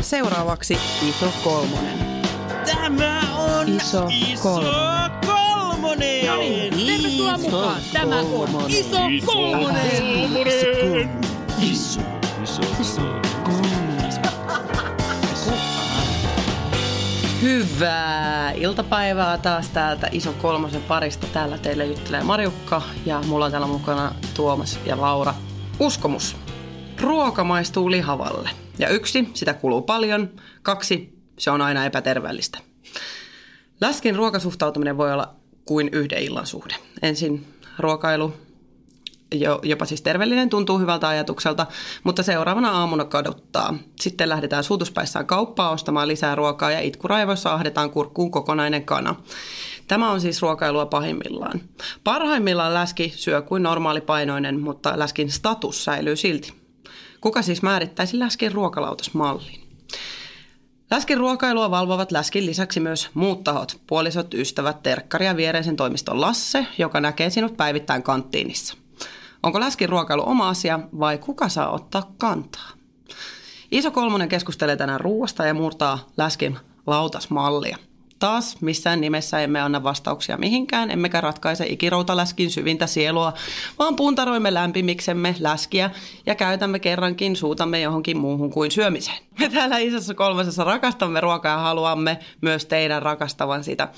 Seuraavaksi iso kolmonen. Tämä on Iso kolmonen. kolmonen. No niin, tervetuloa mukaan. Tämä on Iso Kolmonen. Iso, iso, Hyvää iltapäivää taas täältä Iso Kolmosen parista. Täällä teille juttelee Marjukka ja mulla on täällä mukana Tuomas ja Laura. Uskomus. Ruoka maistuu lihavalle. Ja yksi, sitä kuluu paljon. Kaksi, se on aina epäterveellistä. Läskin ruokasuhtautuminen voi olla kuin yhden illan suhde. Ensin ruokailu, jo, jopa siis terveellinen, tuntuu hyvältä ajatukselta, mutta seuraavana aamuna kaduttaa. Sitten lähdetään suutuspäissään kauppaa ostamaan lisää ruokaa ja itkuraivoissa ahdetaan kurkkuun kokonainen kana. Tämä on siis ruokailua pahimmillaan. Parhaimmillaan läski syö kuin normaali painoinen, mutta läskin status säilyy silti. Kuka siis määrittäisi läskin ruokalautasmallin? Läskin ruokailua valvovat läskin lisäksi myös muut tahot, puolisot, ystävät, terkkari ja viereisen toimiston Lasse, joka näkee sinut päivittäin kanttiinissa. Onko läskin ruokailu oma asia vai kuka saa ottaa kantaa? Iso Kolmonen keskustelee tänään ruuasta ja murtaa läskin lautasmallia. Taas missään nimessä emme anna vastauksia mihinkään, emmekä ratkaise ikirouta läskin syvintä sielua, vaan puntaroimme lämpimiksemme läskiä ja käytämme kerrankin suutamme johonkin muuhun kuin syömiseen. Me täällä Isossa kolmosessa rakastamme ruokaa ja haluamme myös teidän rakastavan sitä.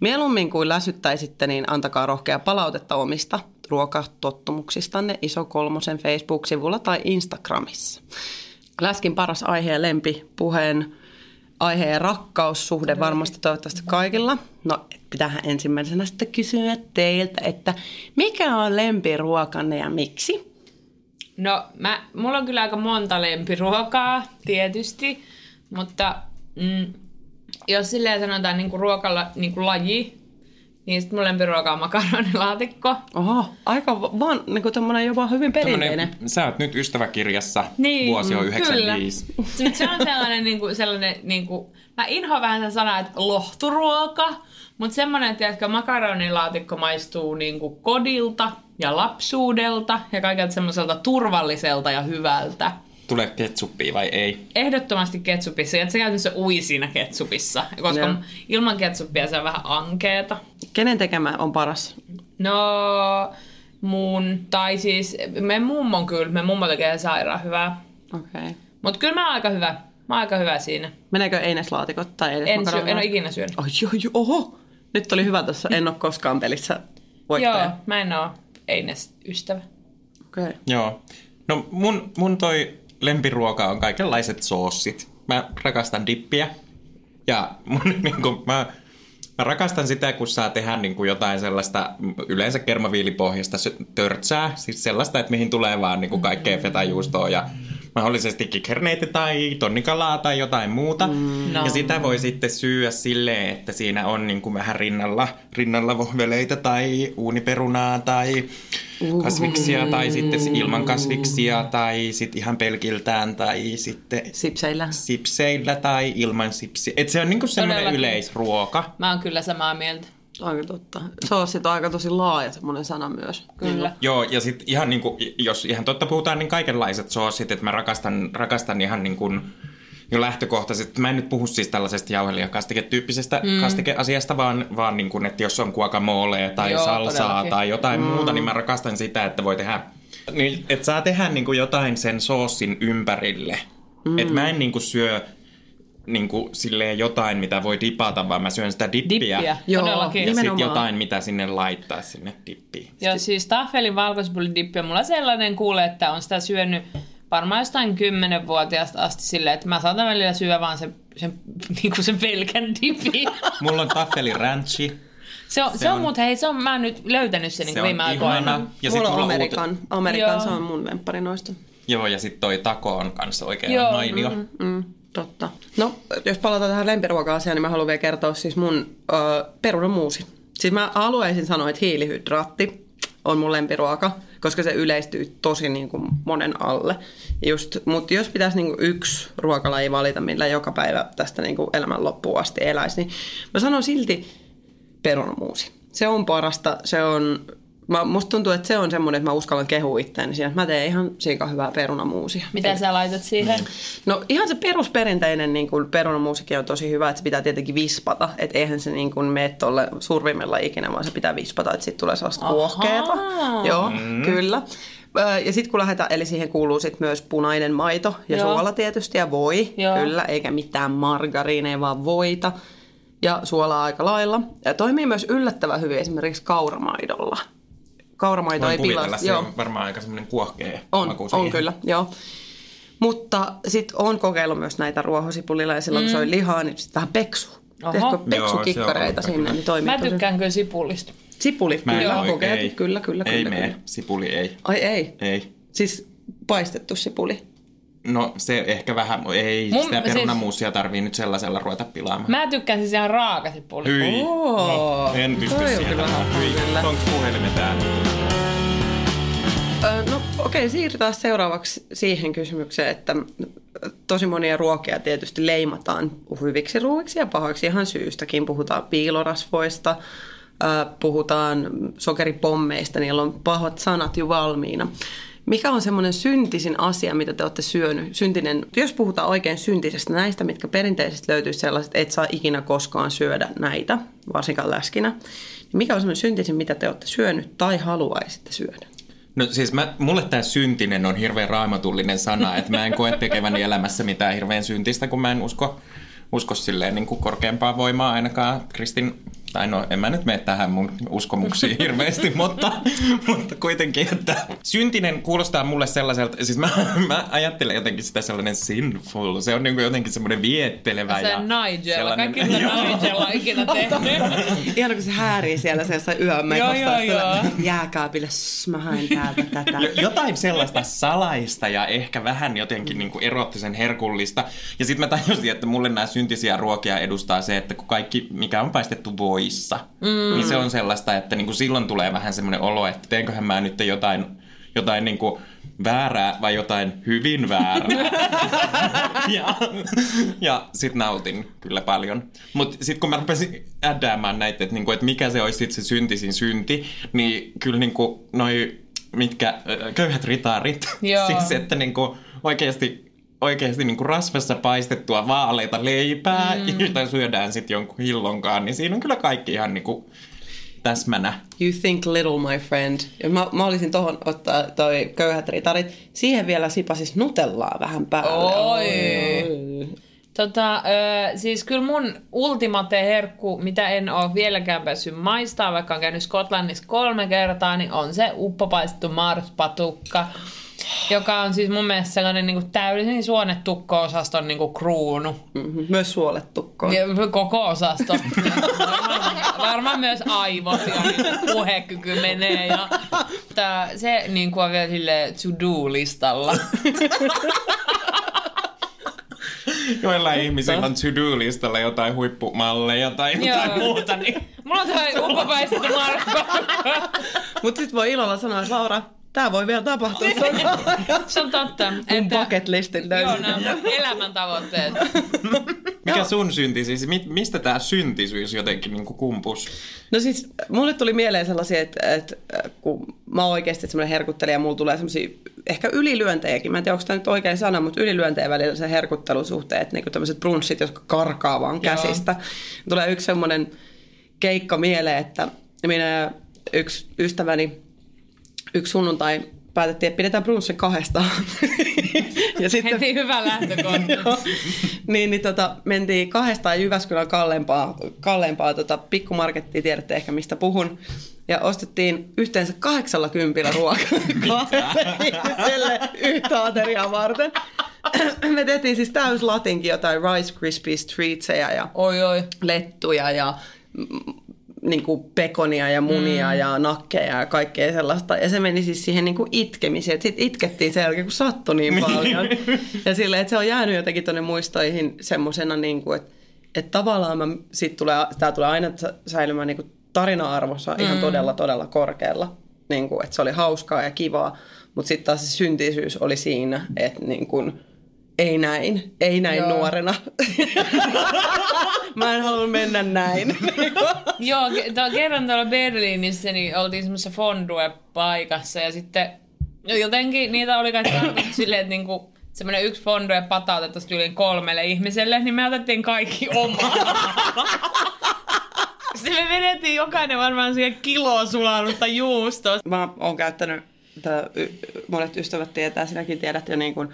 Mieluummin kuin läsyttäisitte, niin antakaa rohkea palautetta omista ruokatottumuksistanne Iso Kolmosen Facebook-sivulla tai Instagramissa. Läskin paras aihe ja lempi puheen aihe rakkaussuhde varmasti toivottavasti kaikilla. No, pitäähän ensimmäisenä sitten kysyä teiltä, että mikä on lempiruokanne ja miksi? No, mä, mulla on kyllä aika monta lempiruokaa, tietysti, mutta mm, jos silleen sanotaan niin kuin ruokalla niin kuin laji, niin sitten mun lempiruoka on makaronilaatikko. Oho, aika vaan niin kuin jopa hyvin perinteinen. Tämmönen, sä oot nyt ystäväkirjassa, Niin, vuosi on mm, 95. Kyllä. Se on sellainen, niin kuin, sellainen niin kuin, mä inhoan vähän sen sanaa, että lohturuoka, mutta semmoinen, että makaronilaatikko maistuu niin kuin kodilta ja lapsuudelta ja kaikelta semmoiselta turvalliselta ja hyvältä. Tulee ketsuppia vai ei? Ehdottomasti ketsupissa, ja että se käytännössä ui siinä ketsupissa, koska Joo. ilman ketsuppia se on vähän ankeeta. Kenen tekemä on paras? No, mun, tai siis, me mummon kyllä, me mummo tekee sairaan hyvää. Okei. Okay. Mutta kyllä mä oon aika hyvä. Mä oon aika hyvä siinä. Meneekö Eines-laatikot tai edes En, syö, en ole ikinä syönyt. Ai joo, joo, oho! Nyt oli hyvä tässä, en ole koskaan pelissä voittaja. Joo, mä en oo Eines ystävä. Okei. Okay. Joo. No mun, mun toi lempiruoka on kaikenlaiset soossit. Mä rakastan dippiä. Ja mun, niin kuin, mä, mä rakastan sitä, kun saa tehdä niin kuin jotain sellaista yleensä kermaviilipohjasta törtsää. Siis sellaista, että mihin tulee vaan niin kuin kaikkea fetajuustoa ja mahdollisesti kikherneitä tai tonnikalaa tai jotain muuta. Mm, no. Ja sitä voi sitten syyä silleen, että siinä on niin kuin vähän rinnalla, rinnalla vohveleita tai uuniperunaa tai kasviksia tai sitten ilman kasviksia tai sitten ihan pelkiltään tai sitten Sipseillä. sipseillä tai ilman sipsiä. Et se on niinku semmoinen Todellakin. yleisruoka. Mä oon kyllä samaa mieltä. Kyllä totta. Soossit on aika tosi laaja semmoinen sana myös. Kyllä. Joo, ja sitten ihan niinku, jos ihan totta puhutaan, niin kaikenlaiset soosit, että mä rakastan, rakastan ihan niin kuin jo lähtökohtaisesti. Mä en nyt puhu siis tällaisesta jauhelijakastiketyyppisestä mm. kastikeasiasta, vaan, vaan niin kuin, että jos on guacamole tai Joo, salsaa todellakin. tai jotain mm. muuta, niin mä rakastan sitä, että voi tehdä, niin, että saa tehdä niin kuin jotain sen soosin ympärille. Mm. Että mä en niin kuin syö niin kuin silleen jotain, mitä voi dipata, vaan mä syön sitä dippiä. Dippiä, Joo, todellakin. Ja sitten jotain, mitä sinne laittaa sinne dippiin. Ja siis taffelin valkosipuolidippi on mulla sellainen kuule, että on sitä syönyt varmaan jostain kymmenenvuotiaasta asti silleen, että mä saatan välillä syödä vaan sen, sen, niin kuin sen pelkän dipin. Mulla on taffeli ranchi. Se on, se, Se on, on- mut hei, se on, mä oon nyt löytänyt sen niin Se on viime aikoina. ihana. Ja sit mulla on Amerikan. Amerikan, Joo. se on mun lemppari noista. Joo, ja sitten toi tako on kanssa oikein Joo, mainio. mm. Mm, totta. No, jos palataan tähän lempiruoka-asiaan, niin mä haluan vielä kertoa siis mun ö, perunamuusi. Siis mä haluaisin sanoa, että hiilihydraatti on mun lempiruoka, koska se yleistyy tosi niin kuin monen alle. Just, mutta jos pitäisi niin kuin yksi ruokalaji valita, millä joka päivä tästä niin kuin elämän loppuun asti eläisi, niin mä sanon silti perunamuusi. Se on parasta, se on Mä, musta tuntuu, että se on semmoinen, että mä uskallan kehua itseäni siinä, että mä teen ihan siika hyvää perunamuusia. Mitä sä laitat siihen? No ihan se perusperinteinen niin kuin perunamuusikin on tosi hyvä, että se pitää tietenkin vispata. Että eihän se niin kuin mene tuolle survimella ikinä, vaan se pitää vispata, että sitten tulee sellaista Ahaa. kuohkeeta. Joo, mm. kyllä. Ja sitten kun lähdetään, eli siihen kuuluu sit myös punainen maito ja Joo. suola tietysti ja voi, Joo. kyllä, eikä mitään margariineja, vaan voita ja suolaa aika lailla. Ja toimii myös yllättävän hyvin esimerkiksi kauramaidolla. Kauramaito Voin ei kuvitella, pilaa. se on varmaan aika semmoinen kuohkea On, maku on siihen. kyllä, joo. Mutta sitten on kokeillut myös näitä ruohosipulilla ja silloin kun se oli lihaa, niin sitten vähän peksu. Tehkö Joo, on peksukikkareita sinne, kyllä. niin toimii Mä tykkään kyllä sipulista. Sipuli, Mä en kyllä, kokeiltu. ei. Kyllä, kyllä, Ei kyllä, mene, kyllä. sipuli ei. Ai ei? Ei. Siis paistettu sipuli. No se ehkä vähän, ei Mun- sitä siis- perunamuusia tarvii nyt sellaisella ruveta pilaamaan. Mä tykkään siis ihan raakasipulista. Hyi. Oo. En pysty siihen. puhelimet ääni? Ö, No okei, okay, siirrytään seuraavaksi siihen kysymykseen, että tosi monia ruokia tietysti leimataan hyviksi ruuiksi ja pahoiksi ihan syystäkin. Puhutaan piilorasvoista, puhutaan sokeripommeista, niillä on pahat sanat jo valmiina. Mikä on semmoinen syntisin asia, mitä te olette syönyt? Syntinen, jos puhutaan oikein syntisestä näistä, mitkä perinteisesti löytyisi sellaiset, että et saa ikinä koskaan syödä näitä, varsinkaan läskinä. Niin mikä on semmoinen syntisin, mitä te olette syönyt tai haluaisitte syödä? No siis mä, mulle tämä syntinen on hirveän raamatullinen sana, että mä en koe tekeväni elämässä mitään hirveän syntistä, kun mä en usko, usko silleen niin kuin korkeampaa voimaa ainakaan kristin, tai no en mä nyt mene tähän mun uskomuksiin hirveästi, mutta, mutta kuitenkin, että syntinen kuulostaa mulle sellaiselta, siis mä, mä ajattelen jotenkin sitä sellainen sinful, se on niin kuin jotenkin semmoinen viettelevä. Se ja on Nigel. sellainen- Kaikki mitä Joo. Nigel on ikinä tehnyt. Ihana, kun se häärii siellä sellaisessa yömekossa. Joo, joo, joo. Jääkaapille, "Sss, mä haen täältä tätä. Jo- jotain sellaista salaista ja ehkä vähän jotenkin niin kuin erottisen herkullista. Ja sitten mä tajusin, että mulle nämä syntisiä ruokia edustaa se, että kun kaikki, mikä on paistettu voissa, mm. niin se on sellaista, että niin kuin silloin tulee vähän semmoinen olo, että teenköhän mä nyt jotain, jotain niin kuin väärää vai jotain hyvin väärää. ja ja sitten nautin kyllä paljon. Mutta sitten kun mä rupesin äddäämään näitä, että, niinku, että mikä se olisi sit se syntisin synti, niin kyllä niinku noi mitkä köyhät ritarit, Joo. siis että niinku oikeasti oikeasti niinku rasvassa paistettua vaaleita leipää, mm. jota syödään sitten jonkun hillonkaan, niin siinä on kyllä kaikki ihan niinku täsmänä. You think little, my friend. Ja mä, mä olisin tohon ottaa toi köyhät ritarit. Siihen vielä sipasis nutellaa vähän päälle. Oi. Oi. Tota, ö, siis kyllä mun ultimate herkku, mitä en ole vieläkään päässyt maistaa, vaikka on käynyt Skotlannissa kolme kertaa, niin on se uppopaistettu marspatukka, joka on siis mun mielestä sellainen niin kuin täydellisen suonetukko-osaston niin kuin kruunu. Mhm, Myös suolettukkoon. Ja Koko osasto. varmaan, varmaan myös aivot ja puhekyky menee. Ja, tää, se niin kuin on vielä sille to-do-listalla. Joillain ihmisillä on to-do-listalla jotain huippumalleja tai jotain Joo. muuta, niin Mulla on toi uppopaistettu marspatukka. Mutta sitten voi ilolla sanoa, että Laura, tää voi vielä tapahtua. Se on Se on totta. mun bucket listin Joo, elämäntavoitteet. Mikä sun synti siis? Mi- mistä tämä syntisyys jotenkin niin kumpus? No siis mulle tuli mieleen sellaisia, että, että äh, kun mä oon oikeasti semmoinen herkuttelija ja mulla tulee semmoisia ehkä ylilyöntejäkin. Mä en tiedä, onko tämä nyt oikein sana, mutta ylilyöntejä välillä se herkuttelusuhteen, että niinku tämmöiset brunssit, jotka karkaa vaan käsistä. Tulee yksi semmoinen keikka mieleen, että minä yksi ystäväni yksi sunnuntai päätettiin, että pidetään brunssi kahdestaan. ja Heti hyvä lähtökohta. Joo. niin, niin tota, mentiin kahdestaan Jyväskylän kalleimpaa, kalleimpaa tota, pikkumarkettia, tiedätte ehkä mistä puhun. Ja ostettiin yhteensä kahdeksalla kympillä ruokaa kahdelle yhtä ateriaa varten. Me tehtiin siis täys latinkin jotain Rice Krispies treatsejä ja Oi, oi. lettuja ja niin kuin pekonia ja munia mm. ja nakkeja ja kaikkea sellaista. Ja se meni siis siihen niin kuin itkemiseen. Sitten itkettiin sen jälkeen, kun sattui niin paljon. ja silleen, että se on jäänyt jotenkin tuonne muistoihin semmoisena, niin kuin, että, että tavallaan mä, sit tulee, tämä tulee aina sä- säilymään niin kuin tarina-arvossa ihan Mm. todella, todella korkealla. Niin kuin, että se oli hauskaa ja kivaa. Mutta sitten taas se syntisyys oli siinä, että niin kuin, ei näin, ei näin Joo. nuorena. Mä en halua mennä näin. Joo, to, kerran tuolla Berliinissä niin oltiin semmoisessa fondue-paikassa ja sitten jotenkin niitä oli kai silleen, että niinku, semmoinen yksi fondue pata otettaisiin yli kolmelle ihmiselle, niin me otettiin kaikki omaa. Sitten me vedettiin jokainen varmaan siihen kiloa sulanutta juustoa. Mä oon käyttänyt, tätä, monet ystävät tietää, sinäkin tiedät jo niin kuin,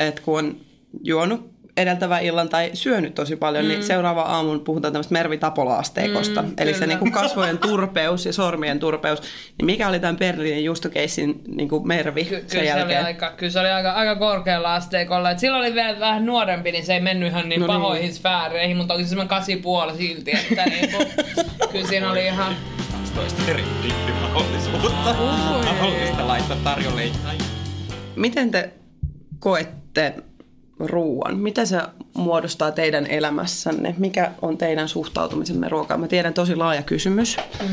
että kun on juonut edeltävän illan tai syönyt tosi paljon, mm. niin seuraava aamun puhutaan tämmöistä mervitapolaasteikosta. Mm, Eli se kyllä. niin kuin kasvojen turpeus ja sormien turpeus. Niin mikä oli tämän Berliinin juustokeissin niin kuin mervi Ky- sen kyllä, se oli jälkeen? aika, kyllä se oli aika, aika korkealla asteikolla. Et silloin oli vielä vähän nuorempi, niin se ei mennyt ihan niin No niin. pahoihin sfääreihin, mutta oli se semmoinen kasi puoli silti, että niinku, kyllä siinä oli ihan... 12 eri dippimahdollisuutta. Ui. Mahdollista laittaa tarjolle. Miten te koette ruoan? Mitä se muodostaa teidän elämässänne? Mikä on teidän suhtautumisemme ruokaan? Mä tiedän tosi laaja kysymys. Mm.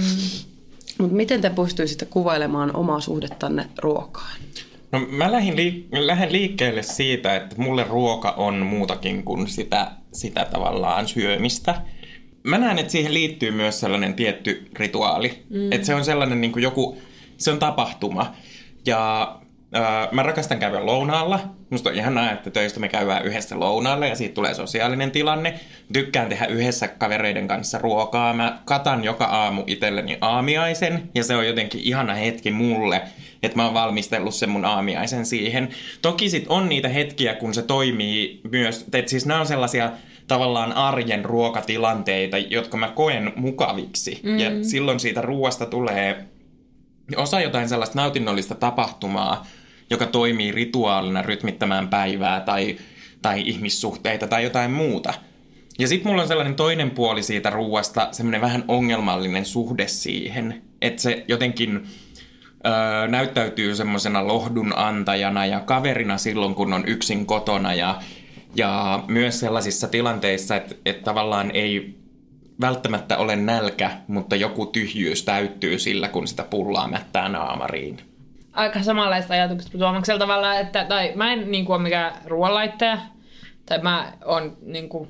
Mutta miten te pystyisitte kuvailemaan omaa suhdettanne ruokaan? No mä lähdin, liik- lähden liikkeelle siitä, että mulle ruoka on muutakin kuin sitä, sitä tavallaan syömistä. Mä näen, että siihen liittyy myös sellainen tietty rituaali. Mm. Että se on sellainen niin kuin joku, se on tapahtuma. Ja äh, mä rakastan käydä lounaalla. Musta on ihanaa, että töistä me käydään yhdessä lounaalla ja siitä tulee sosiaalinen tilanne. Tykkään tehdä yhdessä kavereiden kanssa ruokaa. Mä katan joka aamu itselleni aamiaisen ja se on jotenkin ihana hetki mulle, että mä oon valmistellut sen mun aamiaisen siihen. Toki sit on niitä hetkiä, kun se toimii myös, että siis nämä on sellaisia tavallaan arjen ruokatilanteita, jotka mä koen mukaviksi. Mm. Ja silloin siitä ruoasta tulee osa jotain sellaista nautinnollista tapahtumaa, joka toimii rituaalina rytmittämään päivää tai, tai ihmissuhteita tai jotain muuta. Ja sitten mulla on sellainen toinen puoli siitä ruuasta, semmoinen vähän ongelmallinen suhde siihen, että se jotenkin öö, näyttäytyy semmoisena lohdun antajana ja kaverina silloin, kun on yksin kotona ja, ja myös sellaisissa tilanteissa, että, että tavallaan ei välttämättä ole nälkä, mutta joku tyhjyys täyttyy sillä, kun sitä pullaa mättää naamariin. Aika samanlaista ajatuksesta Tuomaksella tavalla, että tai mä en niin kuin, ole mikään ruoanlaittaja, tai mä oon niin kuin,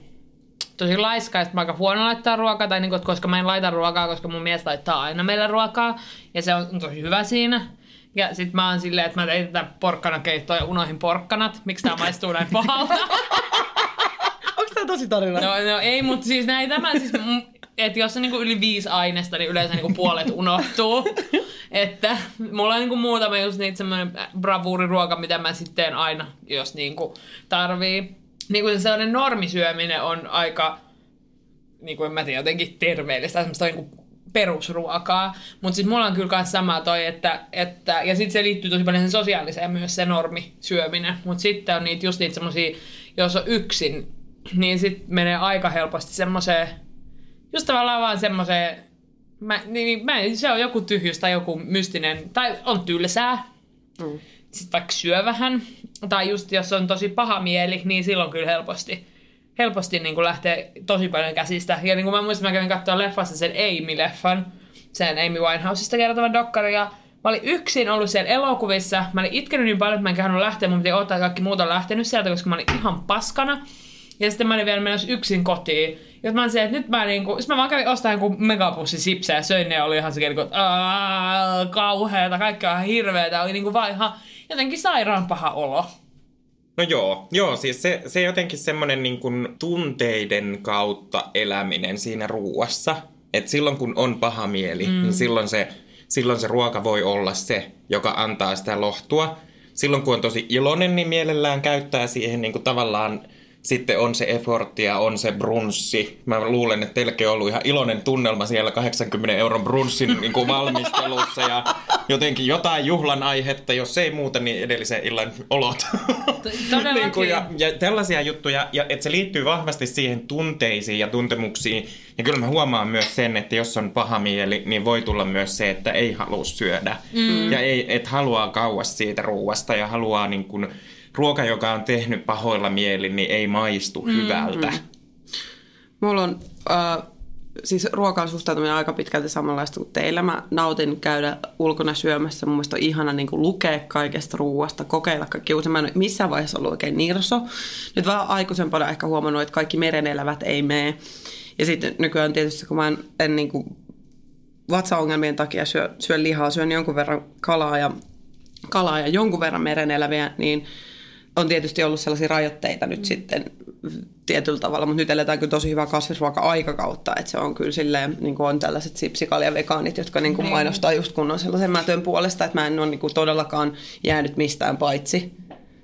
tosi laiska, sit mä aika huono laittaa ruokaa, tai niin kuin, että koska mä en laita ruokaa, koska mun mies laittaa aina meille ruokaa, ja se on tosi hyvä siinä. Ja sit mä oon silleen, että mä tein tätä porkkanakeittoa ja unohin porkkanat. Miksi tää maistuu näin pahalta? Onko tämä tosi tarina? No, no ei, mutta siis näin tämä siis, että jos on niinku yli viisi aineesta, niin yleensä niinku puolet unohtuu. että mulla on niinku muutama just niitä semmoinen bravuuriruoka, mitä mä sitten aina, jos niinku tarvii. Niinku se sellainen normisyöminen on aika, niinku en mä tiedä, jotenkin terveellistä, semmoista niinku perusruokaa. Mutta siis mulla on kyllä myös sama toi, että, että ja sitten se liittyy tosi paljon sen sosiaaliseen myös se normisyöminen. Mutta sitten on niitä just niitä semmosia, jos on yksin, niin sitten menee aika helposti semmoiseen, just tavallaan vaan semmoiseen, mä, niin, mä, se on joku tyhjys tai joku mystinen, tai on tylsää. Mm. Sitten vaikka syö vähän, tai just jos on tosi paha mieli, niin silloin kyllä helposti, helposti niin kuin lähtee tosi paljon käsistä. Ja niin kuin mä muistan, mä kävin katsoa leffassa sen Amy-leffan, sen Amy Winehouseista kertovan dokkari, ja mä olin yksin ollut siellä elokuvissa. Mä olin itkenyt niin paljon, että mä en kehannut lähteä. Mun piti että kaikki muut on lähtenyt sieltä, koska mä olin ihan paskana. Ja sitten mä olin vielä menossa yksin kotiin. Ja mä se, että nyt mä niinku... Sitten mä vaan kävin ostaa joku megapussi sipsejä ja söin ne ja oli ihan se niinku, että "Aa, kauheeta, kaikki on ihan hirveetä. Oli niinku vaan ihan jotenkin sairaan paha olo. No joo, joo siis se, se jotenkin semmoinen niin kuin tunteiden kautta eläminen siinä ruuassa. Että silloin kun on paha mieli, mm. niin silloin se, silloin se ruoka voi olla se, joka antaa sitä lohtua. Silloin kun on tosi iloinen, niin mielellään käyttää siihen niin kuin tavallaan sitten on se effortti ja on se brunssi. Mä luulen, että teilläkin on ollut ihan iloinen tunnelma siellä 80 euron brunssin niin kuin valmistelussa ja jotenkin jotain juhlan aihetta, jos ei muuta, niin edellisen illan olot. niin kuin, ja, ja tällaisia juttuja, ja että se liittyy vahvasti siihen tunteisiin ja tuntemuksiin. Ja kyllä mä huomaan myös sen, että jos on paha mieli, niin voi tulla myös se, että ei halua syödä. Mm. Ja ei, että haluaa kauas siitä ruuasta ja haluaa niin kuin, ruoka, joka on tehnyt pahoilla mielin, niin ei maistu mm. hyvältä. Mulla on äh, siis ruokaan suhtautuminen aika pitkälti samanlaista kuin teillä. Mä nautin käydä ulkona syömässä. Mun mielestä on ihana niin kuin lukea kaikesta ruoasta, kokeilla kaikki uusia. Mä en ole missään vaiheessa ollut oikein nirso. Nyt vähän aikuisempana ehkä huomannut, että kaikki merenelävät ei mene. Ja sitten nykyään tietysti, kun mä en, en niin kuin vatsaongelmien takia syö, syö lihaa, syön jonkun verran kalaa ja, kalaa ja jonkun verran mereneläviä, niin on tietysti ollut sellaisia rajoitteita nyt sitten tietyllä tavalla, mutta nyt eletään kyllä tosi hyvää kasvisruoka-aikakautta, että se on kyllä silleen, niin kuin on tällaiset sipsikalja vegaanit, jotka niin kuin mainostaa just kunnon sellaisen mätön puolesta, että mä en ole niin kuin todellakaan jäänyt mistään paitsi,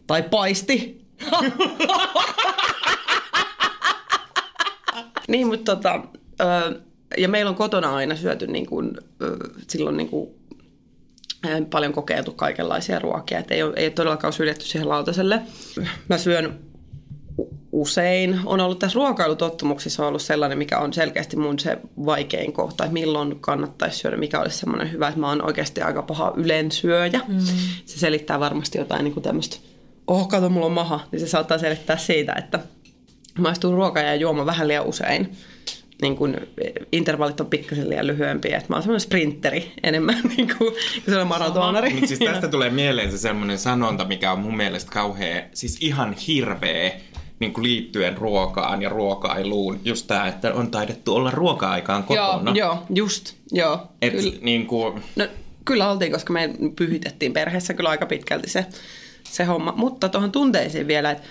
tai paisti. niin, mutta tota, ja meillä on kotona aina syöty niin kuin, silloin niin kuin, paljon kokeiltu kaikenlaisia ruokia, että ei ole, ei ole todellakaan syljetty siihen lautaselle. Mä syön usein. On ollut tässä ruokailutottumuksissa on ollut sellainen, mikä on selkeästi mun se vaikein kohta, että milloin kannattaisi syödä, mikä olisi semmoinen hyvä, että mä oon oikeasti aika paha ylensyöjä. Mm. Se selittää varmasti jotain niin kuin tämmöistä, oh kato mulla on maha, niin se saattaa selittää siitä, että maistuu ruoka ja juoma vähän liian usein. Niin kun intervallit on pikkasen liian lyhyempiä, että mä oon semmoinen sprinteri enemmän niin kuin, kuin maratonari. Mutta siis tästä tulee mieleen se semmoinen sanonta, mikä on mun mielestä kauhea, siis ihan hirveä niin kuin liittyen ruokaan ja ruokailuun. Just tämä, että on taidettu olla ruoka-aikaan kotona. Joo, joo, just, joo. Et Kyllä. niin kuin, No, kyllä oltiin, koska me pyhitettiin perheessä kyllä aika pitkälti se, se homma. Mutta tuohon tunteisiin vielä, että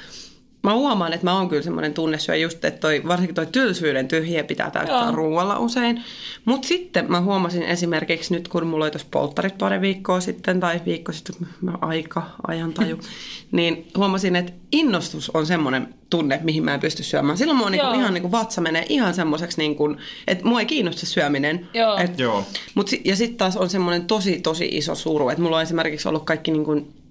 mä huomaan, että mä oon kyllä semmoinen tunnesyö just, että toi, varsinkin toi tylsyyden tyhjiä pitää täyttää Joo. ruoalla usein. Mutta sitten mä huomasin esimerkiksi nyt, kun mulla oli tuossa polttarit pari viikkoa sitten, tai viikko sitten, mä aika, ajantaju, niin huomasin, että innostus on semmoinen tunne, mihin mä en pysty syömään. Silloin mua niinku ihan niinku vatsa menee ihan semmoiseksi, niinku, että mua ei kiinnosta syöminen. Joo. Et Joo. Mut, ja sitten taas on semmoinen tosi, tosi iso suru. Että mulla on esimerkiksi ollut kaikki, niin kuin,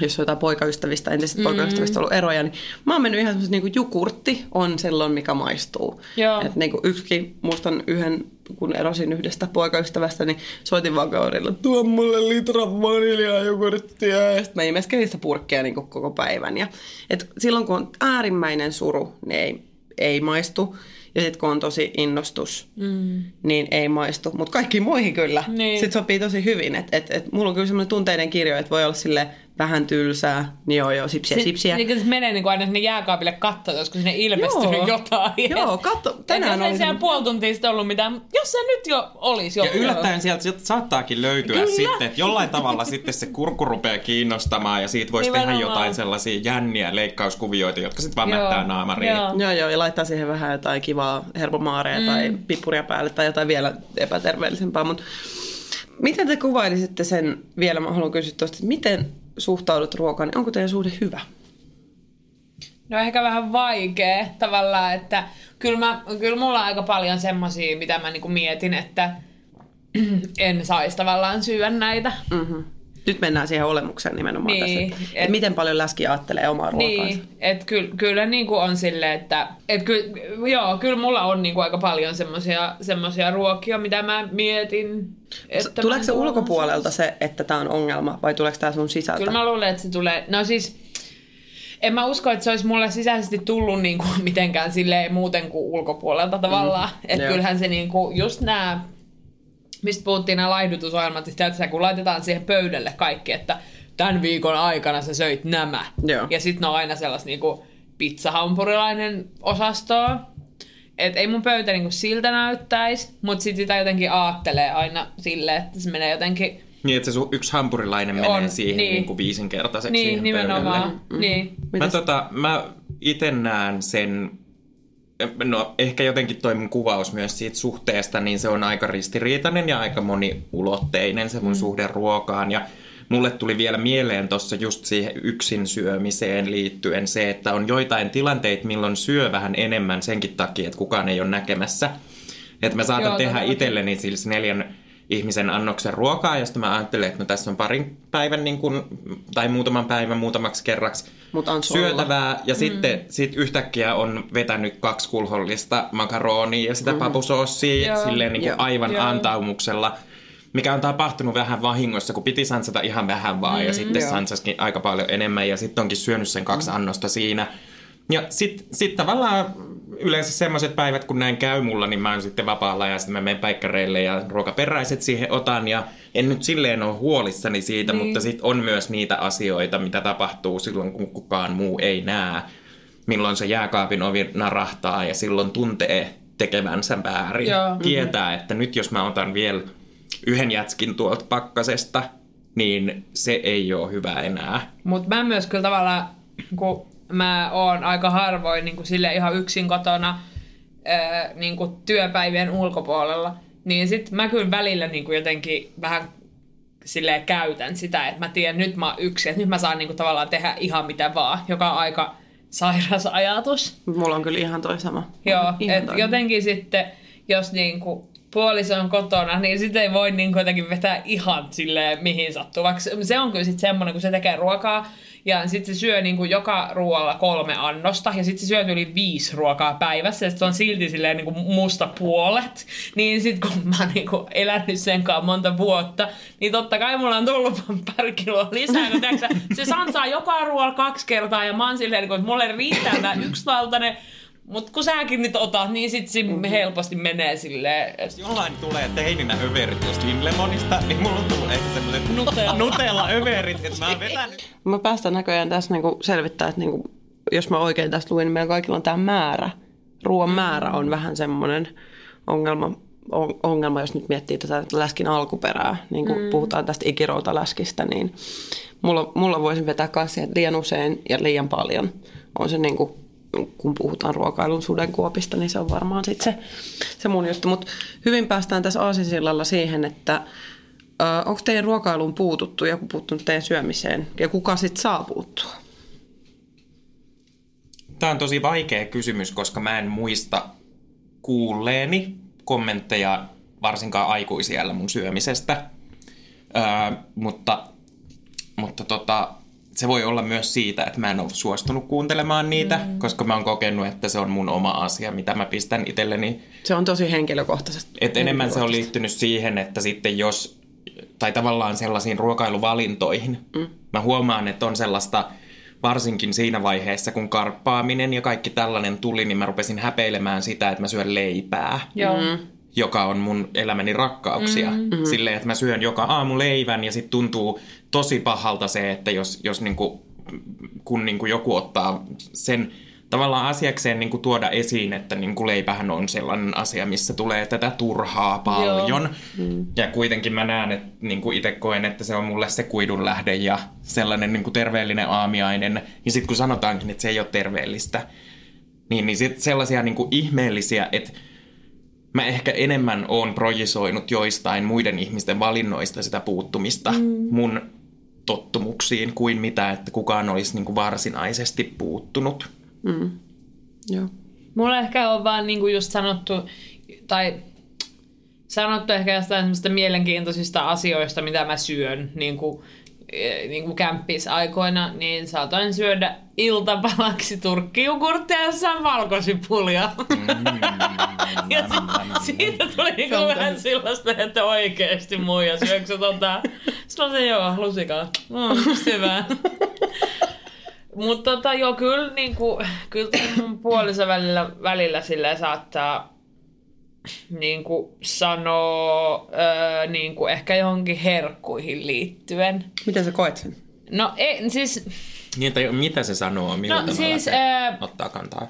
jos on jotain poikaystävistä, entisistä mm-hmm. poikaystävistä ollut eroja, niin mä oon mennyt ihan semmoisen niin kuin jukurtti on silloin, mikä maistuu. Joo. Et niin kuin yksikin, muistan yhden, kun erosin yhdestä poikaystävästä, niin soitin vaan kaverille, tuo mulle litra vaniljaa jogurttia. Ja sitten mä imeskelin sitä purkkia niin kuin koko päivän. Ja, et silloin kun on äärimmäinen suru, niin ei, ei maistu. Ja sitten kun on tosi innostus, mm. niin ei maistu. Mutta kaikkiin muihin kyllä. Niin. Sitten sopii tosi hyvin. Että et, et, mulla on kyllä semmoinen tunteiden kirjo, että voi olla sille vähän tylsää, niin joo joo, sipsiä, sipsiä. Niin, se menee niin kuin aina sinne jääkaapille katsoa, olisiko sinne ilmestynyt Joo. jotain. Joo, katso, tänään Tänään oli ei siellä puoli tuntia sitten ollut mitään, mutta jos se nyt jo olisi Ja joku. yllättäen sieltä, sieltä saattaakin löytyä Kyllä. sitten, että jollain tavalla sitten se kurkku rupeaa kiinnostamaan ja siitä voisi tehdä Nimenomaan. jotain sellaisia jänniä leikkauskuvioita, jotka sitten vaan Joo. mättää naamariin. Joo. Joo, joo, ja laittaa siihen vähän jotain kivaa herbomaareja mm. tai pippuria päälle tai jotain vielä epäterveellisempää. Mutta miten te kuvailisitte sen vielä, mä haluan kysyä tuosta, että miten suhtaudut ruokaan, niin onko teidän suhde hyvä? No ehkä vähän vaikea tavallaan, että kyllä, mä, kyllä mulla on aika paljon semmosia, mitä mä niinku mietin, että en saisi tavallaan syödä näitä. Mm-hmm. Nyt mennään siihen olemukseen nimenomaan Niin, tässä. Et- et miten paljon läski ajattelee omaa ruokaansa. Niin, että kyllä, kyllä niinku on silleen, että et kyllä, joo, kyllä mulla on niinku aika paljon semmosia ruokia, mitä mä mietin. Että Tuleeko mä se ulkopuolelta se, että tämä on ongelma, vai tuleeko tämä sun sisältä? Kyllä mä luulen, että se tulee... No siis, en mä usko, että se olisi mulle sisäisesti tullut niinku mitenkään silleen muuten kuin ulkopuolelta tavallaan. Mm, että kyllähän se niinku, just nämä, mistä puhuttiin nämä laihdutusohjelmat, siis että kun laitetaan siihen pöydälle kaikki, että tämän viikon aikana sä söit nämä. Joo. Ja sitten ne on aina sellaista niinku pizzahampurilainen osastoa. Et ei mun pöytä niinku siltä näyttäisi, mutta sit sitä jotenkin aattelee aina silleen, että se menee jotenkin Niin, että se sun yksi hampurilainen menee On, siihen niin. niin. kuin viisinkertaiseksi niin, siihen nimenomaan. pöydälle. Mm-hmm. Niin. Mä, Mites- tota, mä itse näen sen, no ehkä jotenkin toi mun kuvaus myös siitä suhteesta, niin se on aika ristiriitainen ja aika moniulotteinen se mun mm. suhde ruokaan. Ja mulle tuli vielä mieleen tuossa just siihen yksin syömiseen liittyen se, että on joitain tilanteita, milloin syö vähän enemmän senkin takia, että kukaan ei ole näkemässä. Että mä saatan Joo, tehdä itselleni siis neljän ihmisen annoksen ruokaa, sitten mä ajattelen, että no tässä on parin päivän niin kun, tai muutaman päivän muutamaksi kerraksi Mut syötävää, ja mm. sitten sit yhtäkkiä on vetänyt kaksi kulhollista makaronia ja sitä mm. papusoossia Joo. silleen niin kuin Joo. aivan Joo. antaumuksella, mikä on tapahtunut vähän vahingossa, kun piti sansata ihan vähän vaan, mm, ja sitten joo. sansaskin aika paljon enemmän, ja sitten onkin syönyt sen kaksi mm. annosta siinä. Ja sitten sit tavallaan yleensä semmoiset päivät, kun näin käy mulla, niin mä oon sitten vapaalla ja sitten mä menen päikkäreille ja ruokaperäiset siihen otan. Ja en nyt silleen ole huolissani siitä, niin. mutta sitten on myös niitä asioita, mitä tapahtuu silloin, kun kukaan muu ei näe. Milloin se jääkaapin ovi narahtaa ja silloin tuntee tekevänsä väärin. Joo. Tietää, että nyt jos mä otan vielä yhden jätskin tuolta pakkasesta, niin se ei ole hyvä enää. Mutta mä myös kyllä tavallaan, kun mä oon aika harvoin niin kuin sille ihan yksin kotona ää, niin kuin työpäivien ulkopuolella, niin sit mä kyllä välillä niin kuin jotenkin vähän silleen käytän sitä, että mä tiedän, nyt mä oon yksin, että nyt mä saan niin kuin tavallaan tehdä ihan mitä vaan, joka on aika sairas ajatus. Mulla on kyllä ihan toi sama. Joo, että jotenkin sitten, jos niinku puoliso on kotona, niin sitten ei voi niinku jotenkin vetää ihan silleen mihin sattuu. Vaikka se- on kyllä sitten semmoinen, kun se tekee ruokaa, ja sitten se syö niinku joka ruoalla kolme annosta, ja sitten se syö yli viisi ruokaa päivässä, ja se on silti silleen niinku musta puolet. Niin sitten kun mä oon niinku elänyt sen kanssa monta vuotta, niin totta kai mulla on tullut pari kiloa lisää, kun tiiäksä, se sansaa joka ruoalla kaksi kertaa, ja mä oon silleen, niinku, että mulle riittää tää yksivaltainen, mutta kun säkin nyt otat, niin sit se helposti menee silleen, Jos jollain tulee teininä överit tuosta Lemonista, niin mulla on tullut ehkä semmoiset Nutella. Nutella-överit, että mä oon vetänyt. Mä päästään näköjään tässä niinku selvittää, että niinku, jos mä oikein tästä luin, niin meillä kaikilla on tämä määrä. Ruoan määrä on vähän semmoinen ongelma, on, ongelma, jos nyt miettii tätä läskin alkuperää. Niin kun mm. puhutaan tästä ikiroutaläskistä, niin mulla, mulla voisin vetää kanssa että liian usein ja liian paljon on se niin kuin, kun puhutaan ruokailun sudenkuopista, niin se on varmaan sitten se, se mun juttu. Mutta hyvin päästään tässä aasinsillalla siihen, että onko teidän ruokailuun puututtu, joku puuttunut teidän syömiseen ja kuka sitten saa puuttua? Tämä on tosi vaikea kysymys, koska mä en muista kuulleeni kommentteja varsinkaan aikuisiellä mun syömisestä. Öö, mutta mutta tota, se voi olla myös siitä, että mä en ole suostunut kuuntelemaan niitä, mm. koska mä oon kokenut, että se on mun oma asia, mitä mä pistän itselleni. Se on tosi henkilökohtaisesti. Et enemmän se on liittynyt siihen, että sitten jos, tai tavallaan sellaisiin ruokailuvalintoihin, mm. mä huomaan, että on sellaista, varsinkin siinä vaiheessa, kun karppaaminen ja kaikki tällainen tuli, niin mä rupesin häpeilemään sitä, että mä syön leipää joo. Mm. joka on mun elämäni rakkauksia. Mm-hmm. Silleen, että mä syön joka aamu leivän ja sitten tuntuu tosi pahalta se, että jos, jos niinku, kun niinku joku ottaa sen tavallaan asiakseen niinku tuoda esiin, että niinku leipähän on sellainen asia, missä tulee tätä turhaa paljon. Mm. Ja kuitenkin mä näen, että niinku itse koen, että se on mulle se kuidun lähde ja sellainen niinku terveellinen aamiainen. Ja sitten kun sanotaankin, että se ei ole terveellistä, niin, niin sit sellaisia niinku ihmeellisiä, että mä ehkä enemmän oon projisoinut joistain muiden ihmisten valinnoista sitä puuttumista mm. mun tottumuksiin kuin mitä, että kukaan olisi niin kuin varsinaisesti puuttunut. Mm. Joo. Mulla ehkä on vaan niinku just sanottu, tai sanottu ehkä jostain semmoista mielenkiintoisista asioista, mitä mä syön niin kuin, niin kuin kämppisaikoina, niin saatoin syödä iltapalaksi turkkijukurttia jossain valkosipulia. Mm, ja si- siitä tuli niinku vähän sellaista, että oikeesti muija syöksä tota. Sitten se joo, lusikaa. Mm, hyvä. Mutta tota, joo, kyllä, niinku, kyllä toi mun puolissa välillä, välillä saattaa niinku, sanoa öö, niinku, ehkä johonkin herkkuihin liittyen. Miten sä koet sen? No ei, siis Niin, tai mitä se sanoo, millä No, tavalla siis, se ää, ottaa kantaa?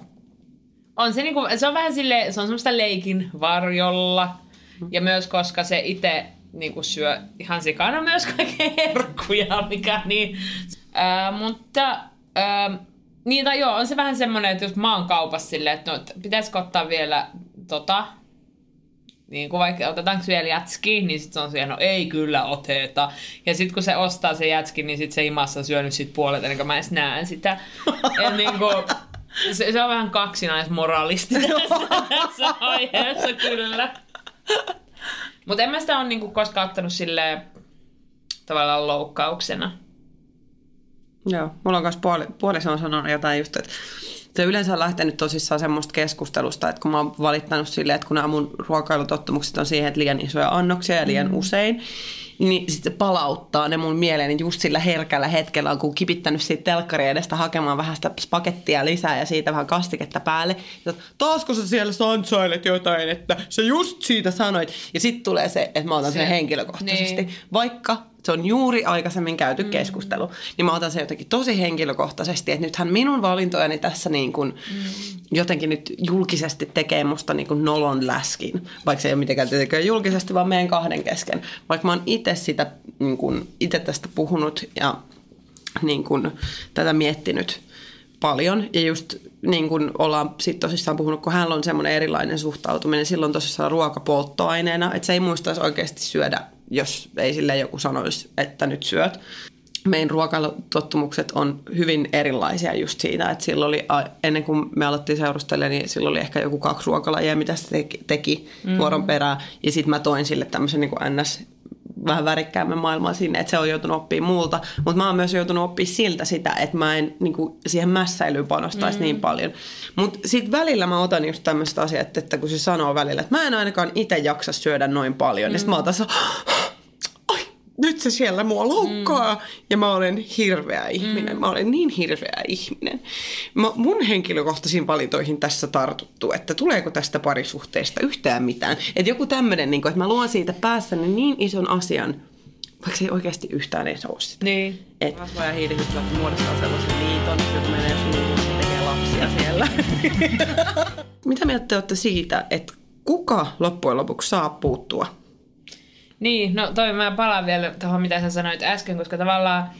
on se, niinku, se on vähän sille, se on semmoista leikin varjolla. Ja myös koska se itse niinku syö ihan sikana myös kaikkea herkkuja, mikä niin. Ää, mutta ää, niin tai joo, on se vähän semmoinen, että jos mä oon kaupassa silleen, että no, pitäisikö ottaa vielä tota, niin kuin vaikka otetaanko vielä jätski, niin sitten se on siellä, no ei kyllä oteta. Ja sitten kun se ostaa se jätski, niin sitten se imassa on syönyt sit puolet, ennen kuin mä edes näen sitä. Et niin kuin, se, se, on vähän kaksinaismoralisti tässä, tässä aiheessa kyllä. Mutta en mä sitä ole niinku koskaan ottanut silleen tavallaan loukkauksena. Joo, mulla on myös puoli, puoliso on sanonut jotain just, että se yleensä on lähtenyt tosissaan semmoista keskustelusta, että kun mä oon valittanut silleen, että kun nämä mun ruokailutottumukset on siihen, että liian isoja annoksia ja liian mm. usein, niin sitten se palauttaa ne mun mieleeni just sillä herkällä hetkellä, on kun kipittänyt siitä telkkaria edestä hakemaan vähän sitä pakettia lisää ja siitä vähän kastiketta päälle. Ja taasko sä siellä sansailet jotain, että sä just siitä sanoit. Ja sitten tulee se, että mä otan sen Se- henkilökohtaisesti. niin. Vaikka se on juuri aikaisemmin käyty mm. keskustelu, niin mä otan sen jotenkin tosi henkilökohtaisesti, että nythän minun valintojani tässä niin kuin mm. jotenkin nyt julkisesti tekee musta niin kuin nolon läskin, vaikka se ei ole mitenkään tietenkään julkisesti, vaan meidän kahden kesken. Vaikka mä oon itse sitä, niin kuin, itse tästä puhunut ja niin kuin, tätä miettinyt paljon. Ja just niin kuin ollaan sit tosissaan puhunut, kun hänellä on semmoinen erilainen suhtautuminen, silloin tosissaan ruokapolttoaineena, että se ei muistaisi oikeasti syödä, jos ei sille joku sanoisi, että nyt syöt. Meidän ruokatottumukset on hyvin erilaisia just siitä, että silloin oli, ennen kuin me alettiin seurustella, niin silloin oli ehkä joku kaksi ruokalajia, mitä se teki, teki mm. vuoron perään. Ja sitten mä toin sille tämmöisen niin ns vähän värikkäämmän maailmaa sinne, että se on joutunut oppimaan multa. Mutta mä oon myös joutunut oppimaan siltä sitä, että mä en niin kuin, siihen mässäilyyn panostaisi mm. niin paljon. Mutta sitten välillä mä otan just tämmöistä asiat, että kun se sanoo välillä, että mä en ainakaan itse jaksa syödä noin paljon, mm. niin sit mä otan se, nyt se siellä mua loukkaa. Mm. Ja mä olen hirveä ihminen. Mm. Mä olen niin hirveä ihminen. Mä, mun henkilökohtaisiin valintoihin tässä tartuttu, että tuleeko tästä parisuhteesta yhtään mitään. Että joku tämmöinen, niin että mä luon siitä päässäni niin ison asian, vaikka se ei oikeasti yhtään edes ole sitä. Niin. Et rasva ja hiilihydraat muodostaa sellaisen liiton, joka menee suuhun ja tekee lapsia siellä. Mitä mieltä te olette siitä, että kuka loppujen lopuksi saa puuttua? Niin, no toi mä palaan vielä tuohon, mitä sä sanoit äsken, koska tavallaan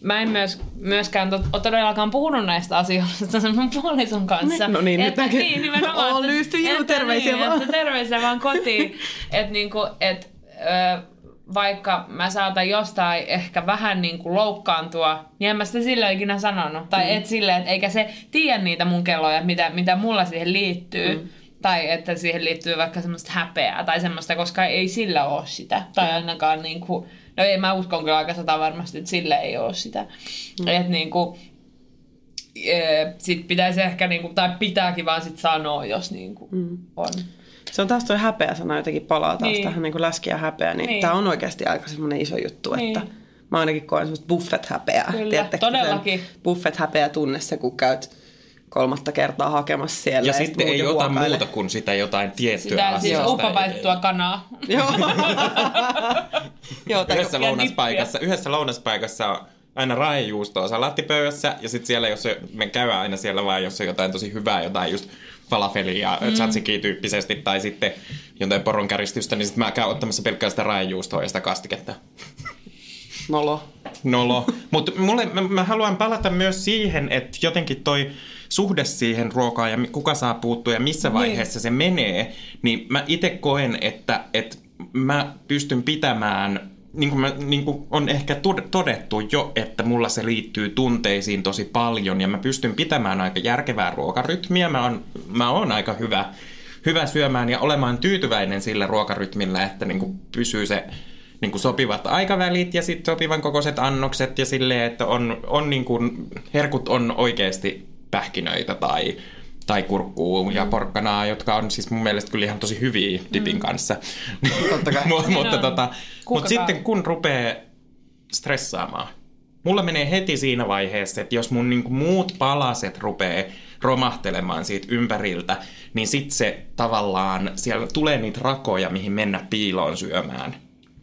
mä en myös, myöskään to, ole todellakaan puhunut näistä asioista sen mun puolison kanssa. No niin, nyt että, näkee- niin, nimenomaan, On että- että terveisiä niin, vaan. Että terveisiä vaan kotiin. että niinku, et, ö, vaikka mä saatan jostain ehkä vähän niin kuin loukkaantua, niin en mä sitä sillä ikinä sanonut. Tai mm. et silleen, että eikä se tiedä niitä mun kelloja, mitä, mitä mulla siihen liittyy. Mm. Tai että siihen liittyy vaikka semmoista häpeää tai semmoista, koska ei sillä ole sitä. Tai ainakaan niin kuin, no ei mä uskon kyllä aika sata varmasti, että sillä ei ole sitä. Mm. Että niin kuin, sit pitäisi ehkä, niinku, tai pitääkin vaan sit sanoa, jos niinku mm. on. Se on taas tuo häpeä sana jotenkin palaa taas Niin. tähän niin kuin läski ja häpeä, niin, Niin. tämä on oikeasti aika semmoinen iso juttu, Niin. että mä ainakin koen semmoista buffet-häpeää. Kyllä, Tiedättekö todellakin. sen Buffet-häpeä tunne se, kun käyt kolmatta kertaa hakemassa siellä. Ja sit sitten ei jo ota huokailee. muuta kuin sitä jotain tiettyä Sitä siis asiasta. uppapaistettua kanaa. Joo. Joo, Yhdessä Ja lounaspaikassa, yhdessä lounaspaikassa on aina raajejuustoa salaattipöydässä ja sitten siellä, jos me käydään aina siellä vaan, jos on jotain tosi hyvää, jotain just falafelia mm. tzatziki tyyppisesti tai sitten jotain poronkäristystä, niin sitten mä käyn ottamassa pelkkää sitä raajejuustoa ja sitä kastiketta. nolo. Nolo. Mutta mä, mä haluan palata myös siihen, että jotenkin toi suhde siihen ruokaan ja kuka saa puuttua ja missä vaiheessa se menee, niin mä itse koen, että, että mä pystyn pitämään, niin kuin, mä, niin kuin on ehkä tod- todettu jo, että mulla se liittyy tunteisiin tosi paljon ja mä pystyn pitämään aika järkevää ruokarytmiä. Mä oon, mä oon aika hyvä, hyvä syömään ja olemaan tyytyväinen sillä ruokarytmillä, että niin kuin pysyy se niin kuin sopivat aikavälit ja sitten sopivan kokoiset annokset ja silleen, että on, on niin kuin, herkut on oikeasti pähkinöitä tai, tai kurkkuu ja porkkanaa, jotka on siis mun mielestä kyllä ihan tosi hyviä dipin kanssa. Totta kai. Mut- mutta on. tota, mutta sitten kun rupeaa stressaamaan, mulla menee heti siinä vaiheessa, että jos mun niin kuin muut palaset rupeaa romahtelemaan siitä ympäriltä, niin sitten se tavallaan, siellä tulee niitä rakoja, mihin mennä piiloon syömään.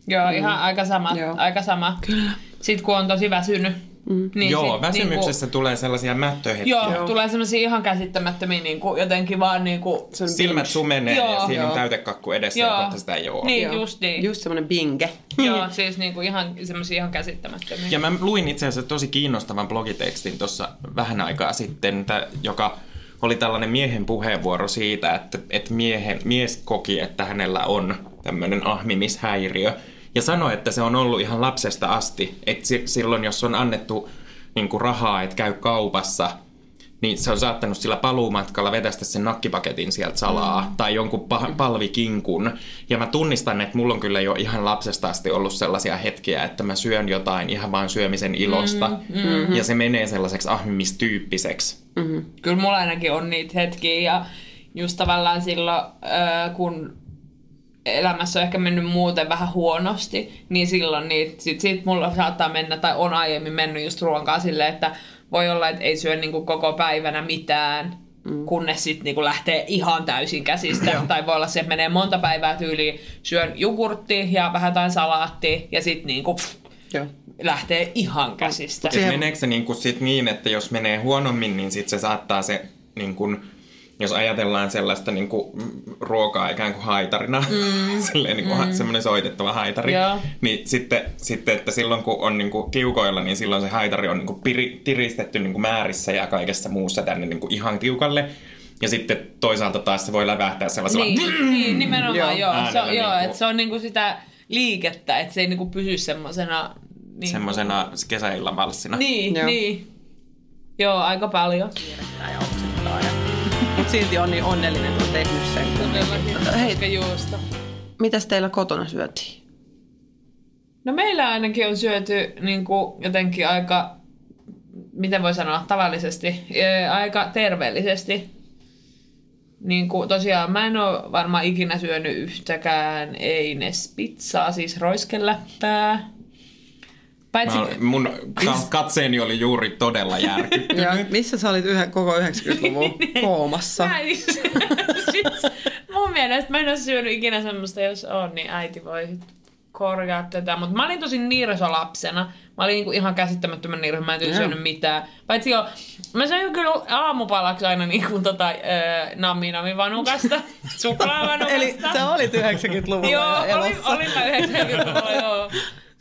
Joo, ihan aika sama. Joo. Aika sama. Kyllä. Sitten kun on tosi väsynyt. Mm. Niin Joo, sit väsymyksessä tulee sellaisia mättöhetkiä. Joo, tulee semmoisia ihan käsittämättömiä niinku, jotenkin vaan niinku... Se on Silmät binge. sumenee Joo. ja siinä on Joo. täytekakku edessä ja kohta sitä ei ole. Niin, Joo. just niin. Just semmoinen binge. Joo, siis niinku ihan semmoisia ihan käsittämättömiä. Ja mä luin itse asiassa tosi kiinnostavan blogitekstin tuossa vähän aikaa sitten, tä- joka oli tällainen miehen puheenvuoro siitä, että, että miehen, mies koki, että hänellä on tämmöinen ahmimishäiriö. Ja sanoi, että se on ollut ihan lapsesta asti. Että si- silloin, jos on annettu niin kuin rahaa, että käy kaupassa, niin se on saattanut sillä paluumatkalla vetästä sen nakkipaketin sieltä salaa mm. tai jonkun pa- palvikinkun. Ja mä tunnistan, että mulla on kyllä jo ihan lapsesta asti ollut sellaisia hetkiä, että mä syön jotain ihan vaan syömisen ilosta. Mm-hmm. Ja se menee sellaiseksi ahmimistyyppiseksi. Kyllä mulla ainakin on niitä hetkiä ja just tavallaan silloin, kun elämässä on ehkä mennyt muuten vähän huonosti, niin silloin niin sit, sit mulla saattaa mennä, tai on aiemmin mennyt just ruokaa silleen, että voi olla, että ei syö niinku koko päivänä mitään, mm. kunnes sitten niinku lähtee ihan täysin käsistä. tai voi olla se, että menee monta päivää tyyliin, syön jogurtti ja vähän jotain salaattia, ja sitten niinku, Joo. lähtee ihan käsistä. Et meneekö se niinku sit niin, että jos menee huonommin, niin sit se saattaa se, niinku, jos ajatellaan sellaista niinku, mm, ruokaa ikään kuin haitarina, mm. silleen niinku, mm. semmoinen soitettava haitari, Joo. niin sitten, sitten, että silloin kun on niinku tiukoilla, niin silloin se haitari on niinku piri, tiristetty niinku määrissä ja kaikessa muussa tänne niinku ihan tiukalle. Ja sitten toisaalta taas se voi lävähtää sellaisella... Niin, niin nimenomaan Joo. joo. joo. Se, on, Äänellä joo niinku- että se on niinku sitä liikettä, että se ei niinku pysy semmosena... Niin, Semmoisena kesäillan valssina. Niin, Joo. niin. Joo, aika paljon. Mutta silti on niin onnellinen, että on tehnyt sen. Todellakin. Hei. Koska juusta. Mitäs teillä kotona syötiin? No meillä ainakin on syöty niin kuin jotenkin aika, miten voi sanoa, tavallisesti, ää, aika terveellisesti. Niin kuin, tosiaan mä en ole varmaan ikinä syönyt yhtäkään Eines pizzaa, siis roiskeläppää. Paitsi, Mä, mun ka- katseeni oli juuri todella järkyttynyt. Ja missä sä olit yhä, koko 90-luvun koomassa? Mä en- siis, mun mielestä mä en ole syönyt ikinä semmoista, jos on, niin äiti voi korjaa tätä. Mutta mä olin tosi niirso lapsena. Mä olin niinku ihan käsittämättömän niirso, mä en Joo. syönyt mitään. Paitsi jo, mä söin kyllä aamupalaksi aina niinku tota, äh, nami nami vanukasta, suklaavanukasta. Eli sä olit 90-luvulla Joo, jo olin, olin mä 90-luvulla, joo.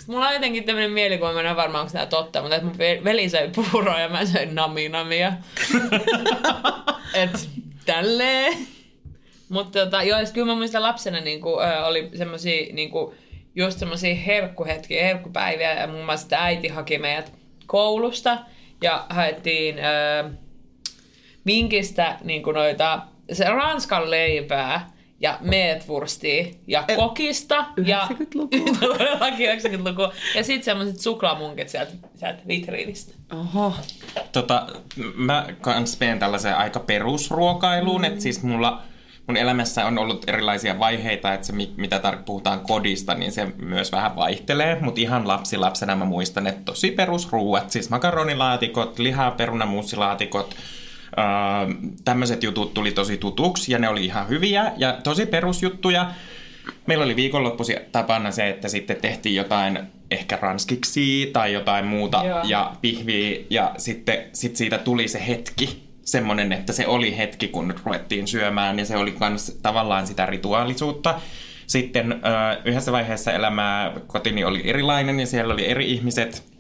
Sitten mulla on jotenkin tämmöinen mielikuva, mä en ole varma, onko tämä totta, mutta että mun ve- veli söi puuroa ja mä söin nami-namia. Et tälleen. Mutta tota, joo, sit kyllä mä muistan lapsena niinku, ö, oli semmosia niinku, just semmosia herkkuhetkiä, herkkupäiviä ja muun muassa että äiti haki meidät koulusta ja haettiin ö, vinkistä niinku noita, se ranskan leipää ja meetwurstia ja El- kokista. Ja 90-lukua. todellakin 90-lukua. Ja sitten semmoiset suklaamunkit sieltä, sieltä vitriinistä. Oho. Tota, mä kans menen tällaiseen aika perusruokailuun, mm. että siis mulla mun elämässä on ollut erilaisia vaiheita, että se mi- mitä tar- puhutaan kodista, niin se myös vähän vaihtelee, mutta ihan lapsi lapsena mä muistan, että tosi perusruuat, siis makaronilaatikot, liha, tämmöiset jutut tuli tosi tutuksi ja ne oli ihan hyviä ja tosi perusjuttuja. Meillä oli viikonloppuisi tapana se, että sitten tehtiin jotain ehkä ranskiksi tai jotain muuta Joo. ja pihviä ja sitten sit siitä tuli se hetki, semmoinen, että se oli hetki, kun ruvettiin syömään ja se oli myös tavallaan sitä rituaalisuutta. Sitten yhdessä vaiheessa elämää kotini oli erilainen ja siellä oli eri ihmiset,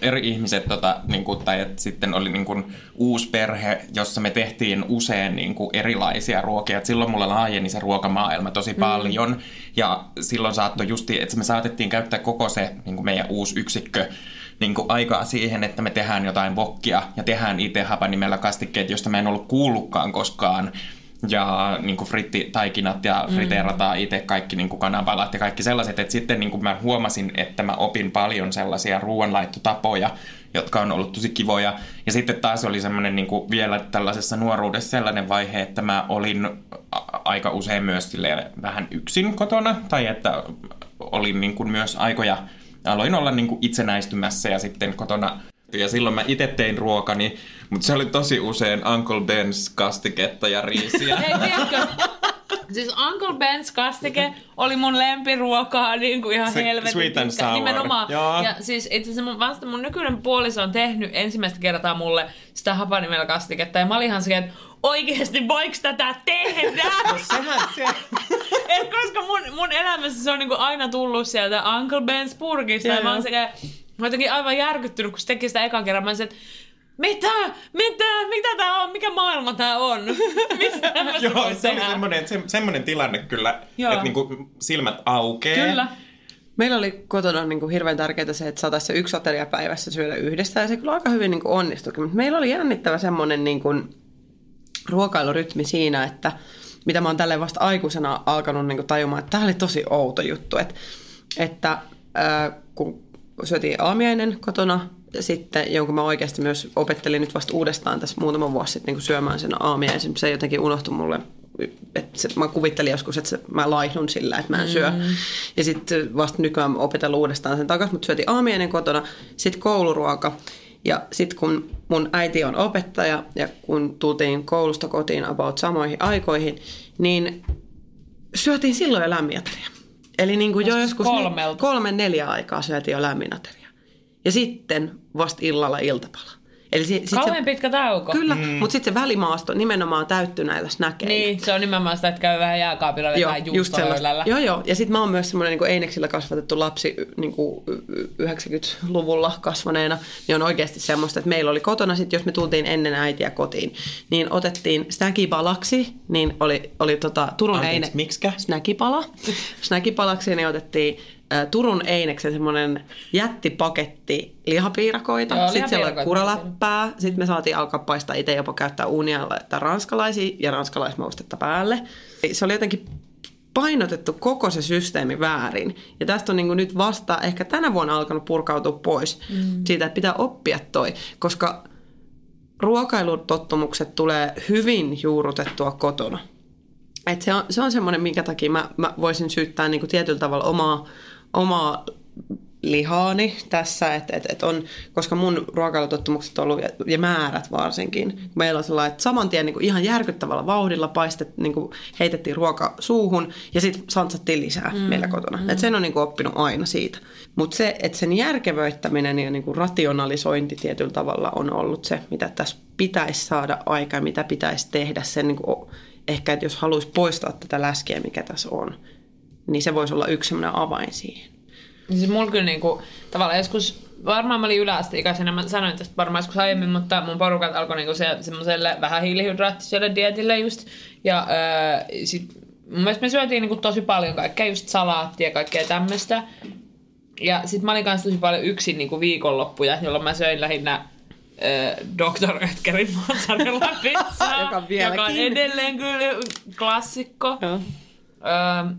eri ihmiset, tota, niin kuin, tai että sitten oli niin kuin, uusi perhe, jossa me tehtiin usein niin kuin, erilaisia ruokia. Et silloin mulla laajeni se ruokamaailma tosi paljon. Ja silloin saattoi justi, että me saatettiin käyttää koko se niin kuin meidän uusi yksikkö niin kuin aikaa siihen, että me tehdään jotain vokkia ja tehdään itse hapanimellä kastikkeet, josta mä en ollut kuullutkaan koskaan. Ja niin kuin frittitaikinat ja friteerataan itse kaikki niin kuin kananpalat ja kaikki sellaiset. Että sitten niin kuin mä huomasin, että mä opin paljon sellaisia ruoanlaittotapoja, jotka on ollut tosi kivoja. Ja sitten taas oli semmoinen niin kuin vielä tällaisessa nuoruudessa sellainen vaihe, että mä olin aika usein myös vähän yksin kotona. Tai että olin niin kuin myös aikoja, aloin olla niin kuin itsenäistymässä ja sitten kotona ja silloin mä itse tein ruokani, mutta se oli tosi usein Uncle Ben's kastiketta ja riisiä. Hei, tiedätkö? Siis Uncle Ben's kastike oli mun lempiruokaa niin kuin ihan Se helvetin sweet and sour. Nimenomaan. Joo. Ja siis itse asiassa mun, vasta mun nykyinen puoliso on tehnyt ensimmäistä kertaa mulle sitä hapanimellä kastiketta. Ja mä olin ihan silleen, että oikeesti voiko tätä tehdä? Sehän se... Et koska mun, mun elämässä se on niinku aina tullut sieltä Uncle Ben's purkista. Joo, Ja mä oon joo. Mä oon jotenkin aivan järkyttynyt, kun se teki sitä ekan kerran. Mä olisin, että mitä? Mitä? Mitä tää on? Mikä maailma tää on? Mistä Joo, se oli tehdä? semmoinen, se, semmoinen tilanne kyllä, Joo. että niinku silmät aukeaa. Kyllä. Meillä oli kotona niin kuin hirveän tärkeää se, että saataisiin se yksi ateria päivässä syödä yhdessä. Ja se kyllä aika hyvin niin kuin onnistuikin. Mutta meillä oli jännittävä semmoinen niin kuin ruokailurytmi siinä, että mitä mä oon tälleen vasta aikuisena alkanut niin kuin tajumaan, että tämä oli tosi outo juttu. Että, että ää, kun syötiin aamiainen kotona, sitten jonkun mä oikeasti myös opettelin nyt vasta uudestaan tässä muutama vuosi sitten niin syömään sen aamiaisen. Se jotenkin unohtui mulle että se, mä kuvittelin joskus, että se, mä laihdun sillä, että mä en syö. Ja sitten vasta nykyään opetellut uudestaan sen takaisin, mutta syötiin aamiainen kotona, sitten kouluruoka. Ja sitten kun mun äiti on opettaja ja kun tultiin koulusta kotiin about samoihin aikoihin, niin syötiin silloin ateria. Eli niin kuin jo joskus ne- kolmelta? kolme neljä aikaa syötiin jo lämmin ateria. Ja sitten vasta illalla iltapala. Eli si- sit Kauhean se, pitkä tauko. Kyllä, mm. mutta sitten se välimaasto nimenomaan täyttyi näillä snäkeillä. Niin, se on nimenomaan sitä, että käy vähän jääkaapilla Joo, vetää just. Joo, joo. Ja sitten mä oon myös semmoinen niin Eineksillä kasvatettu lapsi niin kuin 90-luvulla kasvaneena, niin on oikeasti semmoista, että meillä oli kotona sitten, jos me tultiin ennen äitiä kotiin, niin otettiin snäkipalaksi, niin oli, oli tota, Turun Anteeksi, Eine... miksikä? Snäkipala. Snäkipalaksi niin otettiin Turun Eineksen semmoinen jättipaketti lihapiirakoita. Joo, sitten siellä oli kuraläppää. Sitten me saatiin alkaa paistaa itse jopa käyttää uunia laittaa ranskalaisia ja ranskalaismaustetta päälle. Se oli jotenkin painotettu koko se systeemi väärin. Ja tästä on niin nyt vasta ehkä tänä vuonna alkanut purkautua pois mm. siitä, että pitää oppia toi. Koska ruokailutottumukset tulee hyvin juurrutettua kotona. Et se on, se on semmoinen, minkä takia mä, mä voisin syyttää niin kuin tietyllä tavalla omaa, omaa lihaani tässä, että et, et on, koska mun ruokailutottumukset on ollut, ja, ja määrät varsinkin, meillä on sellainen, että saman tien niin kuin ihan järkyttävällä vauhdilla paistet, niin kuin heitettiin ruoka suuhun ja sitten santsattiin lisää mm, meillä kotona. Mm. Et sen on niin kuin oppinut aina siitä. Mutta se, että sen järkevöittäminen ja niin kuin rationalisointi tietyllä tavalla on ollut se, mitä tässä pitäisi saada aikaa mitä pitäisi tehdä sen niin kuin, ehkä, että jos haluaisi poistaa tätä läskiä, mikä tässä on, niin se voisi olla yksi sellainen avain siihen. Niin Siis mulla kyllä niinku, tavallaan joskus, varmaan mä olin yläasteikäisenä, mä sanoin tästä varmaan joskus aiemmin, mutta mun porukat alkoi niinku se, semmoiselle vähän hiilihydraattiselle dietille just. Ja öö, sit mun mielestä me syötiin niinku tosi paljon kaikkea, just salaattia ja kaikkea tämmöistä. Ja sit mä olin kanssa tosi paljon yksin niinku viikonloppuja, jolloin mä söin lähinnä öö, Dr. Oetkerin mozzarella pizzaa, Joka joka on edelleen kyllä klassikko. Öö,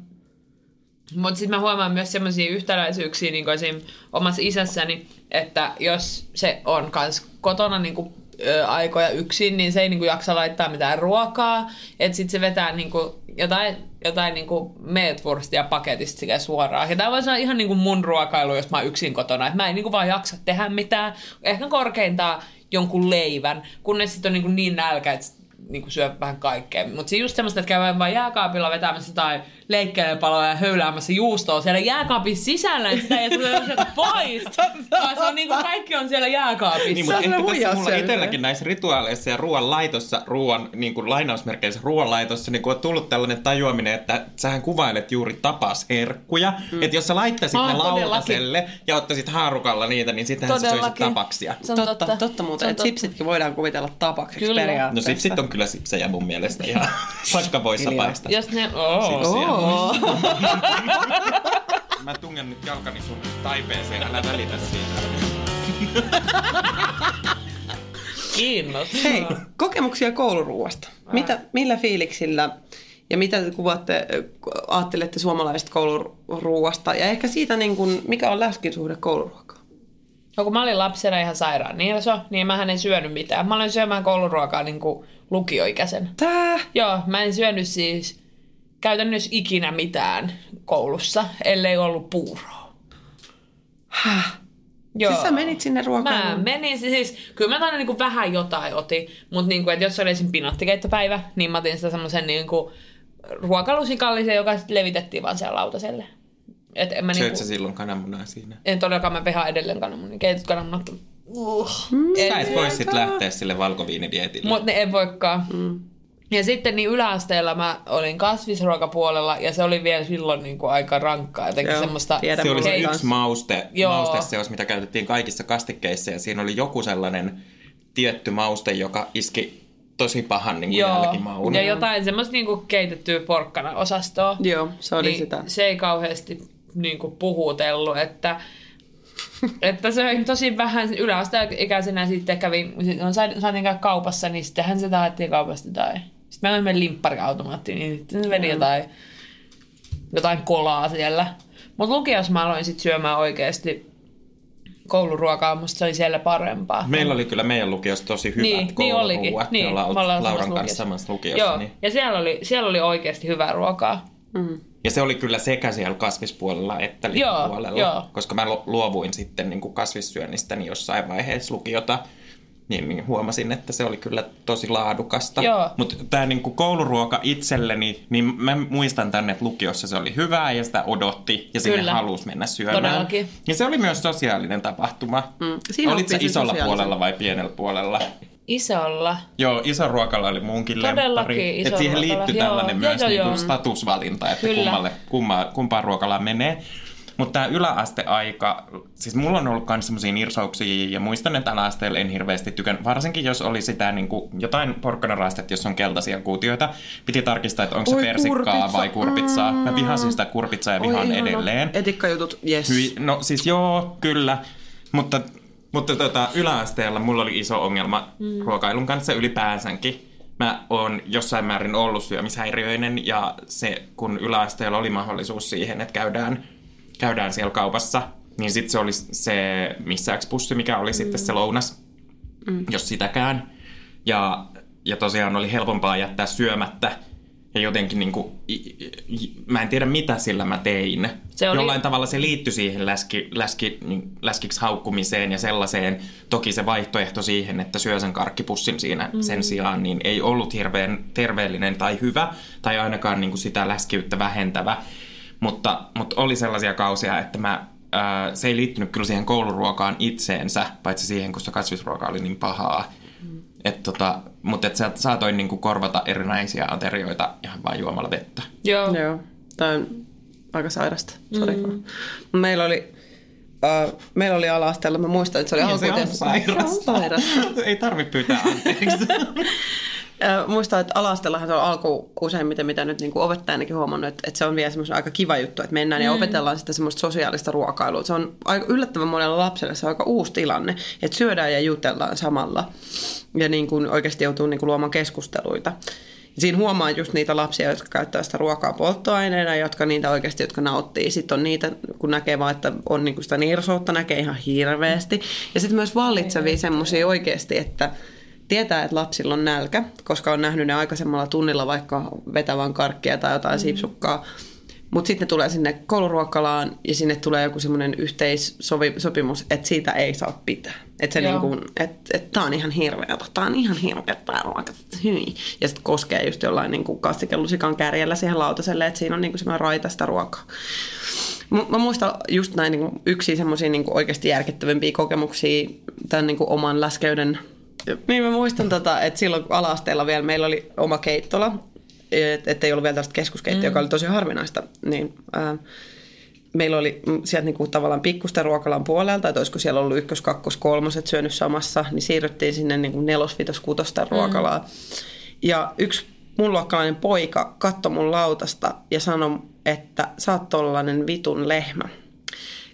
mutta sitten mä huomaan myös semmoisia yhtäläisyyksiä niin esim. omassa isässäni, että jos se on kans kotona niin kuin, ö, aikoja yksin, niin se ei niin kuin, jaksa laittaa mitään ruokaa. Että sitten se vetää niin kuin, jotain, jotain niin kuin meetwurstia paketista sekä suoraan. Ja tämä voisi olla ihan niin kuin mun ruokailu, jos mä oon yksin kotona. Että mä en niin kuin, vaan jaksa tehdä mitään. Ehkä korkeintaan jonkun leivän, kunnes sitten on niin, kuin niin nälkä, että niin syö vähän kaikkea. Mutta se just semmoista, että käy vaan jääkaapilla vetämässä tai leikkelepaloja ja höyläämässä juustoa siellä jääkaapin sisällä, ja sitä ei tule sieltä pois. Vaan se on niin kuin kaikki on siellä jääkaapissa. Niin, mutta on ehkä tässä mulla itselläkin näissä rituaaleissa ja ruoan laitossa, ruoan niin kuin lainausmerkeissä ruoan laitossa, niin on tullut tällainen tajuaminen, että sähän kuvailet juuri tapasherkkuja. Mm. Että jos sä laittaisit Aa, ne lautaselle ja ottaisit haarukalla niitä, niin sittenhän sä söisit tapaksia. Se on Totta, totta. totta, muuten. Että totta. sipsitkin voidaan kuvitella tapakseksi Kyllä. No periaatteessa. sipsit on kyllä sipsejä mun mielestä ihan vaikka voissa Hiljaa. paistaa. Jos ne... Oh. Sipsiä. Oo. Mä tungen nyt jalkani sun taipeeseen, älä välitä siitä. Kiinnostaa. Hei, kokemuksia kouluruuasta. Mitä, millä fiiliksillä ja mitä te kuvaatte, ajattelette suomalaisesta kouluruuasta ja ehkä siitä, niin kuin, mikä on läskin suhde kouluruokaan? No kun mä olin lapsena ihan sairaan nilso, niin mä en syönyt mitään. Mä aloin syömään kouluruokaa niin kuin lukioikäisen. Tää? Joo, mä en syönyt siis käytännössä ikinä mitään koulussa, ellei ollut puuroa. Häh? Joo. Siis sä menit sinne Mä ruokailuun? menin siis, kyllä mä aina niinku vähän jotain otin, mutta niinku, että jos oli esim. pinattikeittopäivä, niin mä otin sitä semmoisen niinku ruokalusikallisen, joka sit levitettiin vaan siellä lautaselle. Et en mä Söit niinku, sä silloin kananmunaa siinä? en todellakaan mä vehaan edelleen kananmunia, keityt kananmunat. Uh. Sä et voi sit lähteä sille valkoviinidietille. Mutta ne ei voikaan. Mm. Ja sitten niin yläasteella mä olin kasvisruokapuolella ja se oli vielä silloin niin kuin aika rankkaa. Jotenkin Joo, semmoista... Se oli se yksi mauste, Joo. mausteseos, mitä käytettiin kaikissa kastikkeissa ja siinä oli joku sellainen tietty mauste, joka iski tosi pahan niin kuin Joo, jälkimaun. ja jotain semmoista niinku keitettyä porkkana osastoa. Joo, se oli niin sitä. Se ei kauheasti niinku puhutellut, että, että söin tosi vähän yläasteikäisenä sitten kävin, saatiin saatiin käydä kaupassa, niin sittenhän se haettiin kaupasta tai sitten meillä oli meidän limppariautomaatti, niin sitten se vedi jotain, jotain kolaa siellä. Mutta lukiossa mä aloin sitten syömään oikeasti kouluruokaa, musta se oli siellä parempaa. Meillä oli kyllä meidän lukiossa tosi hyvät niin, niin kouluruuat. olikin. Me Niin, ollaan me ollaan Lauran samassa kanssa lukiossa. samassa lukiossa. Joo, Niin. ja siellä oli, siellä oli oikeasti hyvää ruokaa. Ja se oli kyllä sekä siellä kasvispuolella että lihapuolella. joo. Koska mä lu- luovuin sitten niin kuin kasvissyönnistäni jossain vaiheessa lukiota, niin, niin huomasin, että se oli kyllä tosi laadukasta. Mutta tämä niin kuin kouluruoka itselleni, niin mä muistan tänne, että lukiossa se oli hyvää ja sitä odotti ja sinne Kyllä. halusi mennä syömään. Todellakin. Ja se oli myös sosiaalinen tapahtuma. Mm. Siinä oppii sen isolla puolella vai pienellä puolella? Isolla. Joo, iso ruokala oli munkin Todellakin lemppari. iso Et siihen joo. tällainen Joo, myös joo, niinku joo. statusvalinta, että Kyllä. kummalle, kumma, kumpaan ruokalaan menee. Mutta tämä yläasteaika, siis mulla on ollut myös semmoisia nirsauksia ja muistan, että yläasteella en hirveästi tykän, varsinkin jos oli sitä niin kuin, jotain porkkanaraastetta, jos on keltaisia kuutioita. Piti tarkistaa, että onko se Oi, persikkaa kurpitsa. vai kurpitsaa. Mä vihasin sitä kurpitsaa ja vihaan ihana. edelleen. Etikkajutut, yes. Hyi, no siis joo, kyllä. Mutta, mutta tota, yläasteella mulla oli iso ongelma mm. ruokailun kanssa ylipäänsäkin. Mä oon jossain määrin ollut syömishäiriöinen ja se, kun yläasteella oli mahdollisuus siihen, että käydään, käydään siellä kaupassa, niin sitten se oli se missäkspussi, mikä oli mm. sitten se lounas, mm. jos sitäkään. Ja, ja tosiaan oli helpompaa jättää syömättä. Ja jotenkin niin kuin, mä en tiedä mitä sillä mä tein. Se oli- Jollain tavalla se liittyi siihen läski, läski, niin, läskiksi haukkumiseen ja sellaiseen. Toki se vaihtoehto siihen, että syö sen karkkipussin siinä mm. sen sijaan, niin ei ollut hirveän terveellinen tai hyvä, tai ainakaan niin kuin sitä läskiyttä vähentävä. Mutta, mutta oli sellaisia kausia, että mä, ää, se ei liittynyt kyllä siihen kouluruokaan itseensä, paitsi siihen, kun se kasvisruoka oli niin pahaa. Et tota, mutta et sä saatoin niinku korvata erinäisiä aterioita ihan vain juomalla vettä. Joo. Joo, tämä on aika sairasta. Sori. Mm. Meillä oli, uh, meillä oli ala-asteella, mä muistan, että se oli Niin, se on alkuun- sairasta. Se on sairasta. Ei tarvi pyytää anteeksi. Ö, Muistan, että ala-asteellahan se on alku useimmiten, mitä nyt niin opettajanakin huomannut, että, että se on vielä semmoinen aika kiva juttu, että mennään mm. ja opetellaan sitä semmoista sosiaalista ruokailua. Se on aika yllättävän monella lapselle se on aika uusi tilanne, että syödään ja jutellaan samalla ja niin kuin oikeasti joutuu niin kuin luomaan keskusteluita. Siinä huomaa just niitä lapsia, jotka käyttää sitä ruokaa polttoaineena, jotka niitä oikeasti, jotka nauttii. Sitten on niitä, kun näkee vaan, että on niinku sitä nirsoutta, näkee ihan hirveästi. Ja sitten myös vallitsevia semmoisia oikeasti, että tietää, että lapsilla on nälkä, koska on nähnyt ne aikaisemmalla tunnilla vaikka vetävän karkkia tai jotain mm. siipsukkaa. Mutta sitten tulee sinne kouluruokalaan ja sinne tulee joku semmoinen yhteissopimus, että siitä ei saa pitää. Että niinku, että et, tää on ihan hirveä, tää on ihan hirveä tää ruoka, hyi. Ja sitten koskee just jollain niinku kastikellusikan kärjellä siihen lautaselle, että siinä on niinku semmoinen raitasta ruokaa. Mä muistan just näin niin yksi semmoisia niin oikeasti järkettävimpiä kokemuksia tämän niin oman läskeyden. Niin mä muistan, tota, että silloin kun ala-asteella vielä meillä oli oma keittola, että et ei ollut vielä tällaista keskuskeittoa, mm. joka oli tosi harvinaista, niin ää, meillä oli mm, sieltä niin kuin tavallaan pikkusten ruokalan puolelta, että olisiko siellä ollut ykkös, kakkos, kolmoset syönyt samassa, niin siirryttiin sinne niin kuin nelos, vitos, kutosten ruokalaan. Ja yksi mun luokkalainen poika katsoi mun lautasta ja sanoi, että sä oot tollanen vitun lehmä.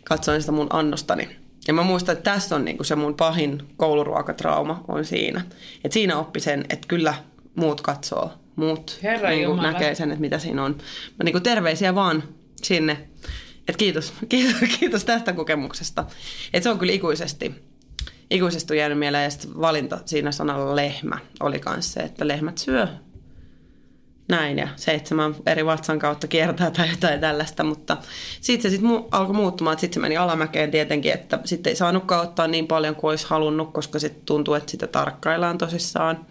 Katsoin sitä mun annostani. Ja mä muistan, että tässä on niinku se mun pahin kouluruokatrauma on siinä. Että siinä oppi sen, että kyllä muut katsoo. Muut Herra niinku Jumala. näkee sen, että mitä siinä on. Mä niinku terveisiä vaan sinne. Et kiitos, kiitos, kiitos tästä kokemuksesta. Et se on kyllä ikuisesti, ikuisesti jäänyt mieleen. Ja valinta siinä sanalla lehmä oli myös se, että lehmät syö näin ja seitsemän eri vatsan kautta kiertää tai jotain tällaista, mutta sitten se sitten mu- alkoi muuttumaan, että sitten se meni alamäkeen tietenkin, että sitten ei saanutkaan ottaa niin paljon kuin olisi halunnut, koska sitten tuntuu, että sitä tarkkaillaan tosissaan.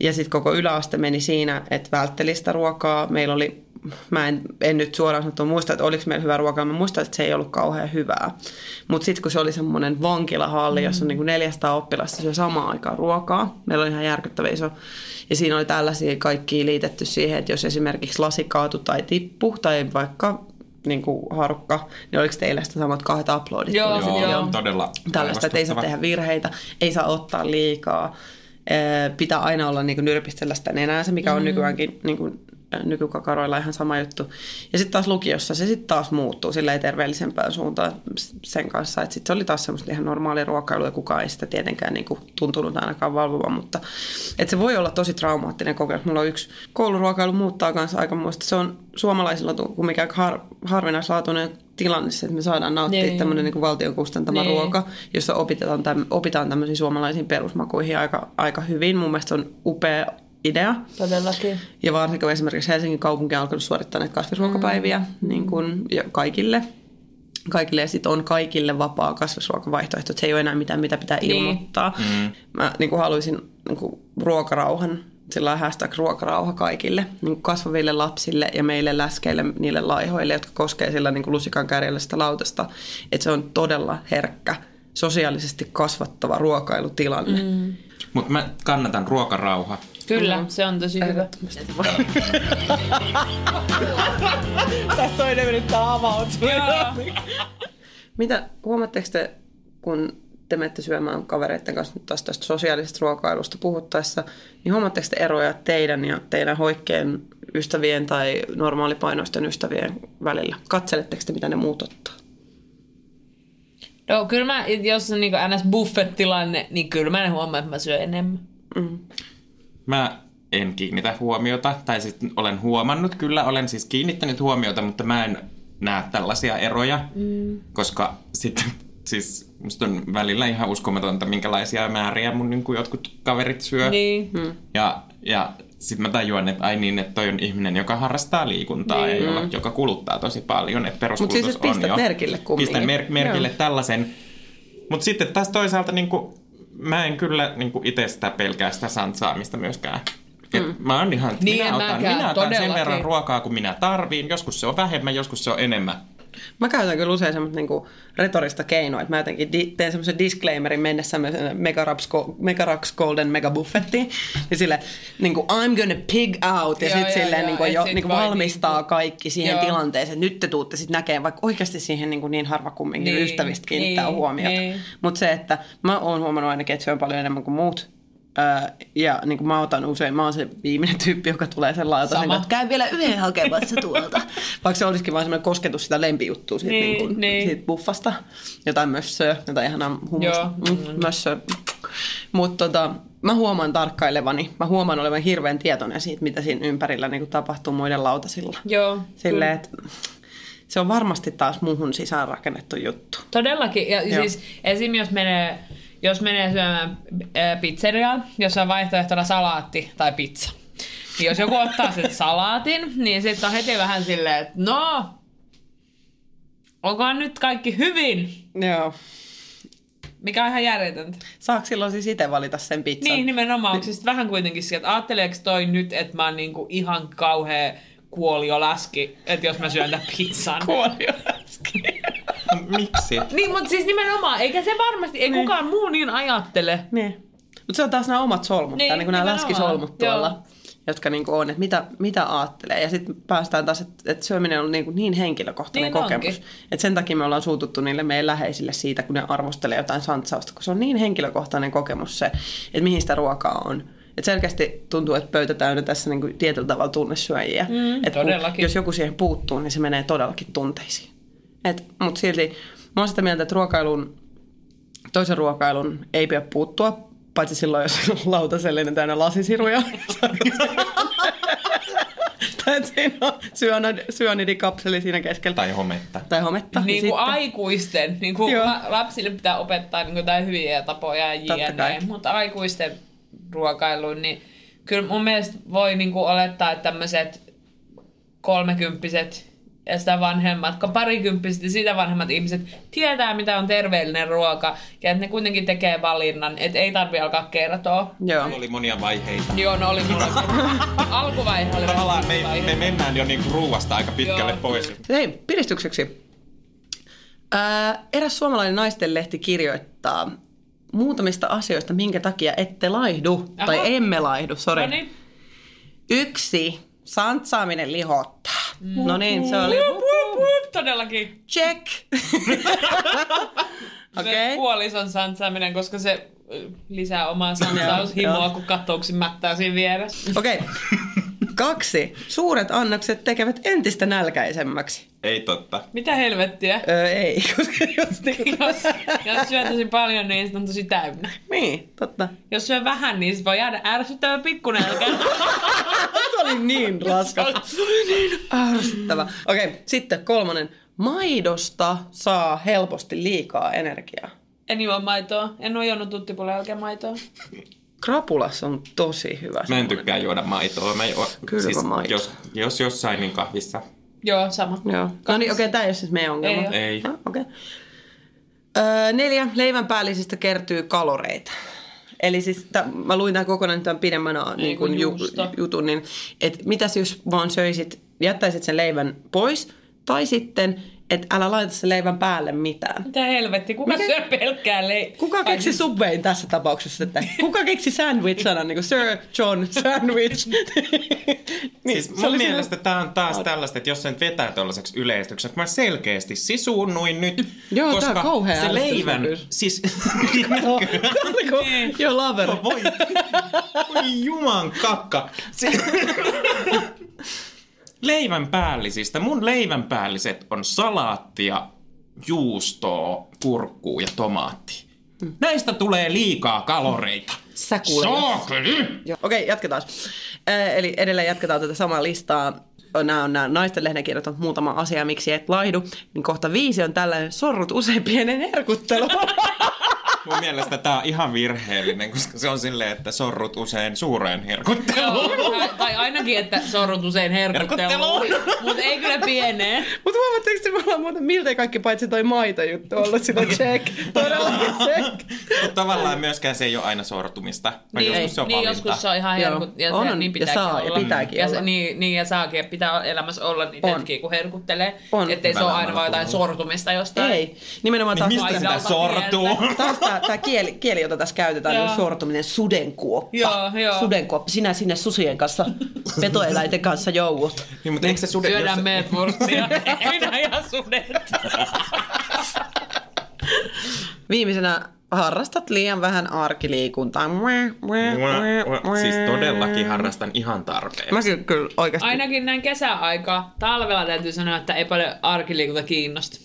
Ja sitten koko yläaste meni siinä, että vältteli sitä ruokaa. Meillä oli, mä en, en nyt suoraan sanottuna muista, että oliko meillä hyvää ruokaa. Mä muistan, että se ei ollut kauhean hyvää. Mutta sitten kun se oli semmoinen vankilahalli, jossa on niinku 400 oppilasta syö samaan aikaan ruokaa. Meillä oli ihan järkyttävä iso. Ja siinä oli tällaisia kaikkia liitetty siihen, että jos esimerkiksi lasi kaatu tai tippu tai vaikka niin kuin harukka, niin oliko teillä sitä samat kahdet uploadit? Joo, sitten? joo. todella Tällaista, että ei saa tehdä virheitä, ei saa ottaa liikaa. Pitää aina olla niin nyrpistellä sitä nenäänsä, mikä on nykyäänkin niin kuin, nykykakaroilla ihan sama juttu. Ja sitten taas lukiossa se sitten taas muuttuu sillä terveellisempään suuntaan sen kanssa. Että sitten se oli taas semmoista ihan normaalia ruokailua ja kukaan ei sitä tietenkään niin kuin tuntunut ainakaan valvovan. Mutta että se voi olla tosi traumaattinen kokemus. Mulla on yksi kouluruokailu muuttaa kanssa aika muista. Se on suomalaisilla kumminkin aika har, harvinaislaatuinen tilanne että me saadaan nauttia Niin. tämmöinen niin valtion kustantama Niin. ruoka, jossa opitaan, täm, opitaan tämmöisiin suomalaisiin perusmakuihin aika, aika hyvin. Mun mielestä se on upea idea. Todellakin. Ja varsinkin kun esimerkiksi Helsingin kaupunki on alkanut suorittaa näitä kasvisruokapäiviä Mm. niin kuin, ja kaikille. Kaikille ja sitten on kaikille vapaa kasvisruokavaihtoehto. että Se ei ole enää mitään, mitä pitää Niin. ilmoittaa. Mm. Mä niin kuin haluaisin niin kuin ruokarauhan, sillä hashtag ruokarauha kaikille niin kuin kasvaville lapsille ja meille läskeille, niille laihoille, jotka koskee sillä niin kuin lusikan kärjellä sitä lautasta. Että se on todella herkkä, sosiaalisesti kasvattava ruokailutilanne. Mm. Mutta mä kannatan ruokarauha. Kyllä, se on tosi hyvä. Tästä yrittää avautua. Joo. Mitä huomaatteko te, kun te menette syömään kavereiden kanssa nyt taas tästä sosiaalisesta ruokailusta puhuttaessa, niin huomaatteko te eroja teidän ja teidän hoikkeen ystävien tai normaalipainoisten ystävien välillä? Katseletteko te, mitä ne muut ottaa? No kyllä mä, jos on niinku ns. buffet-tilanne, niin kyllä mä en huomaa, että mä syön enemmän. Mm. Mä en kiinnitä huomiota, tai siis olen huomannut, kyllä olen siis kiinnittänyt huomiota, mutta mä en näe tällaisia eroja, mm. koska sitten siis musta on välillä ihan uskomatonta, minkälaisia määriä mun niin kuin jotkut kaverit syö. Niin. Mm. Ja, ja sitten mä tajuan, että ai niin, että toi on ihminen, joka harrastaa liikuntaa Niin. ja joka, joka kuluttaa tosi paljon. Että Mut peruskulutus siis, että on pistät jo. merkille kumminkin. Pistän mer- merkille Joo. tällaisen. Mutta sitten taas toisaalta niin kuin, mä en kyllä niin kuin itse sitä pelkää sitä santsaamista myöskään. Et Mm. Mä oon ihan, Niin, minä otan, minä otan sen verran ruokaa kuin minä tarviin. Joskus se on vähemmän, joskus se on enemmän. Mä käytän kyllä usein semmoista niinku retorista keinoa, että mä jotenkin di- teen semmoisen disclaimerin mennessä Megaraps, Megarax Golden Mega Buffettiin, niin sille niinku I'm gonna pig out, ja sitten silleen joo, niinku, jo, sit niinku valmistaa niinku- kaikki siihen Joo. tilanteeseen. Nyt te tuutte sitten näkemään, vaikka oikeasti siihen niinku niin harva kumminkin Niin, ystävistä kiinnittää niin, huomiota. niin. Mutta se, että mä oon huomannut ainakin, että syön paljon enemmän kuin muut, Öö, ja niin kuin mä otan usein, mä oon se viimeinen tyyppi, joka tulee sellainen, Sama. että käy vielä yhden hakemassa tuolta. Vaikka se olisikin vaan semmoinen kosketus sitä lempijuttua siitä, Niin, niin, niin kuin, niin. siitä buffasta. Jotain mössöä, jotain ihanaa hummusta. Joo. Mm, mössöä. Mutta tota, mä huomaan tarkkailevani, mä huomaan olevan hirveän tietoinen siitä, mitä siinä ympärillä niin kuin tapahtuu muiden lautasilla. Joo. Silleen, että se on varmasti taas muuhun sisään rakennettu juttu. Todellakin. Ja Joo. siis esim. jos menee, jos menee syömään ää, pizzeriaan, jossa on vaihtoehtona salaatti tai pizza. Niin jos joku ottaa sen salaatin, niin sitten on heti vähän silleen, että no, onkohan nyt kaikki hyvin? Joo. Mikä on ihan järjetöntä. Saako silloin siis itse valita sen pizzan? Niin, nimenomaan. Onko sit vähän kuitenkin sieltä, että ajatteleeko toi nyt, että mä oon niinku ihan kauhea kuolioläski, että jos mä syön tämän pizzan. Kuolioläski. Miksi? Niin, mutta siis nimenomaan, eikä se varmasti, ei kukaan muu niin ajattele. Niin. Mutta se on taas nämä omat solmut, Niin, niin, niin nämä läskisolmut Joo. tuolla, jotka niin on, että mitä, mitä ajattelee. Ja sitten päästään taas, että, että syöminen on niin, kuin niin henkilökohtainen Niin kokemus. onkin. Että sen takia me ollaan suututtu niille meidän läheisille siitä, kun ne arvostelee jotain santsausta, kun se on niin henkilökohtainen kokemus se, että mihin sitä ruokaa on. Et selkeästi tuntuu, että pöytä täynnä tässä niin kuin tietyllä tavalla tunnesyöjiä. Mm, Et kun- todellakin. Jos joku siihen puuttuu, niin se menee todellakin tunteisiin. Mutta silti mä oon sitä mieltä, että ruokailun toisen ruokailun ei pidä puuttua, paitsi silloin, jos lautasellinen täynnä lasisiruja. tai että siinä on syönid- syönidikapseli siinä keskellä. Tai hometta. tai hometta. Niin kuin aikuisten, niin kuin la- lapsille pitää opettaa niin kuin jotain hyviä tapoja ja jne, mutta aikuisten ruokailuun, niin kyllä mun mielestä voi niin kuin olettaa, että tämmöiset kolmekymppiset ja sitä vanhemmat, parikymppiset ja sitä vanhemmat ihmiset tietää, mitä on terveellinen ruoka ja että ne kuitenkin tekee valinnan, että ei tarvi alkaa kertoa. Joo. Oli monia vaiheita. Joo, no oli mulla alkuvaihe oli Tavallaan me, vaihe. me mennään jo niinku ruuasta aika pitkälle Joo. pois. Hei, piristykseksi. Ää, eräs suomalainen naistenlehti kirjoittaa muutamista asioista, minkä takia ette laihdu. Aha. Tai emme laihdu, sori. No niin. Yksi, santsaaminen lihottaa. No niin, se oli Wup, wup, wup, todellakin. check. Okay. Okei. puolison santsaaminen, koska se lisää omaa santsaushimoa, kun kattouksin mättää siinä vieressä. Okei. Kaksi. Suuret annokset tekevät entistä nälkäisemmäksi. Ei totta. Mitä helvettiä? Öö, ei, koska jos... niinku- Jos, jos syö tosi paljon, niin sitten on tosi täynnä. niin, totta. Jos syö vähän, niin sit voi jäädä ärsyttävä pikkunälkä. Se oli niin raskas. Ärsyttävä. Okei, sitten kolmonen. Maidosta saa helposti liikaa energiaa. En juo maitoa. En ole juonut tuttipuolen jälkeen maitoa. Krapulassa on tosi hyvä. Mä en semmoinen. tykkää juoda maitoa. Mä juo, Kylmä maito. Jos, jos jossain, niin kahvissa. Joo, sama. Joo. No niin, okei, okay, tämä ei ole siis meidän ongelma. Ei. Ei. Ah, okay. öö, neljä, leivän päällisistä kertyy kaloreita. Eli siis t- mä luin tämän kokonaan tämän pidemmän niin kuin ju, jutun, niin että mitäs jos vaan söisit, jättäisit sen leivän pois, tai sitten, että älä laita sen leivän päälle mitään. Mitä helvetti, kuka Mikä- syö pelkkää lei... Kuka keksi Subwayn tässä tapauksessa? Että kuka keksi sandwich-sanan, niin kuin Sir John Sandwich? niin, Siis se mun mielestä tää on taas tällaista, että jos sen vetää tuollaiseksi yleistykseksi, mä selkeästi sisuunnuin nyt, Joo, tää on koska se leivän, siis Oh, katsoko? Joo, laveri. voi, voi juman kakka. Se, leivän päällisistä, mun leivän päälliset on salaattia, juustoa, kurkkuu ja tomaatti. Näistä tulee liikaa kaloreita. Sä. Saakeli! Okei, jatketaan. Äh, eli edelleen jatketaan tätä samaa listaa. Nämä on nämä naisten lehden kirjoittamat muutama asia, miksi et laihdu. Niin kohta viisi on tällainen sorrut usein pienen herkuttelu. Mun mielestä tää on ihan virheellinen, koska se on silleen, että sorrut usein suureen herkutteluun. Joo, tai, tai ainakin, että sorrut usein herkutteluun. Mutta ei kyllä pieneen. Mutta huomatteko, että me ollaan muuten miltei kaikki paitsi toi maitojuttu ollut sitä check. Todellakin check. Mutta tavallaan myöskään se ei ole aina sortumista. Vaan Niin, joskus se on niin valinta. joskus se on ihan Joo. herkut. Ja, On, niin Ja pitääkin saa, ja olla. pitääkin ja se, olla. niin, niin, ja saakin, pitää elämässä olla niitä On. hetkiä, kun herkuttelee. On. Ettei se ole aina vaan jotain sortumista jostain. Ei. Nimenomaan taas, Mistä sitä sortuu? taas tämä, tämä kieli, kieli, jota tässä käytetään, Joo. on sortuminen sudenkuoppa. Joo, joo. Sudenkuoppa. Sinä sinne susien kanssa, petoeläinten kanssa joudut. Niin, mutta eikö se sude... Syödään jos- meetwurstia. Minä ja sudet. Viimeisenä harrastat liian vähän arkiliikuntaa. Mua, mua, mua, mua. Siis todellakin harrastan ihan tarpeeksi. Mä kyllä, kyllä oikeasti. Ainakin näin kesäaika. Talvella täytyy sanoa, että ei paljon arkiliikunta kiinnosta.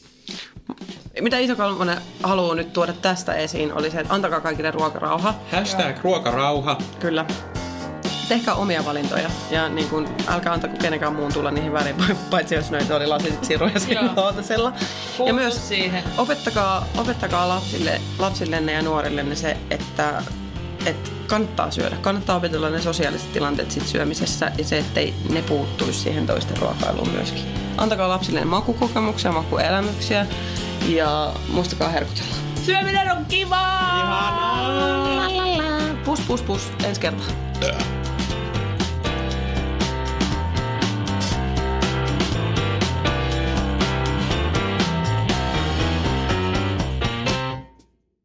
Mitä Iso Kalmonen haluaa nyt tuoda tästä esiin, oli se, että antakaa kaikille ruokarauha. Hashtag ruokarauha. Kyllä. Tehkää omia valintoja ja niin kun, älkää antako kenenkään muun tulla niihin väliin, paitsi jos noita oli lasisiruja siinä Joo. lautasella. Ja myös siihen. opettakaa, opettakaa lapsille, lapsillenne ja nuorillenne se, että, että kannattaa syödä. Kannattaa opetella ne sosiaaliset tilanteet sit syömisessä ja se, ettei ne puuttuisi siihen toisten ruokailuun myöskin. Antakaa lapsille makukokemuksia, makuelämyksiä ja muistakaa herkutella. Syöminen on kivaa! Ihanaa! Pus, pus, pus. Ensi kertaa.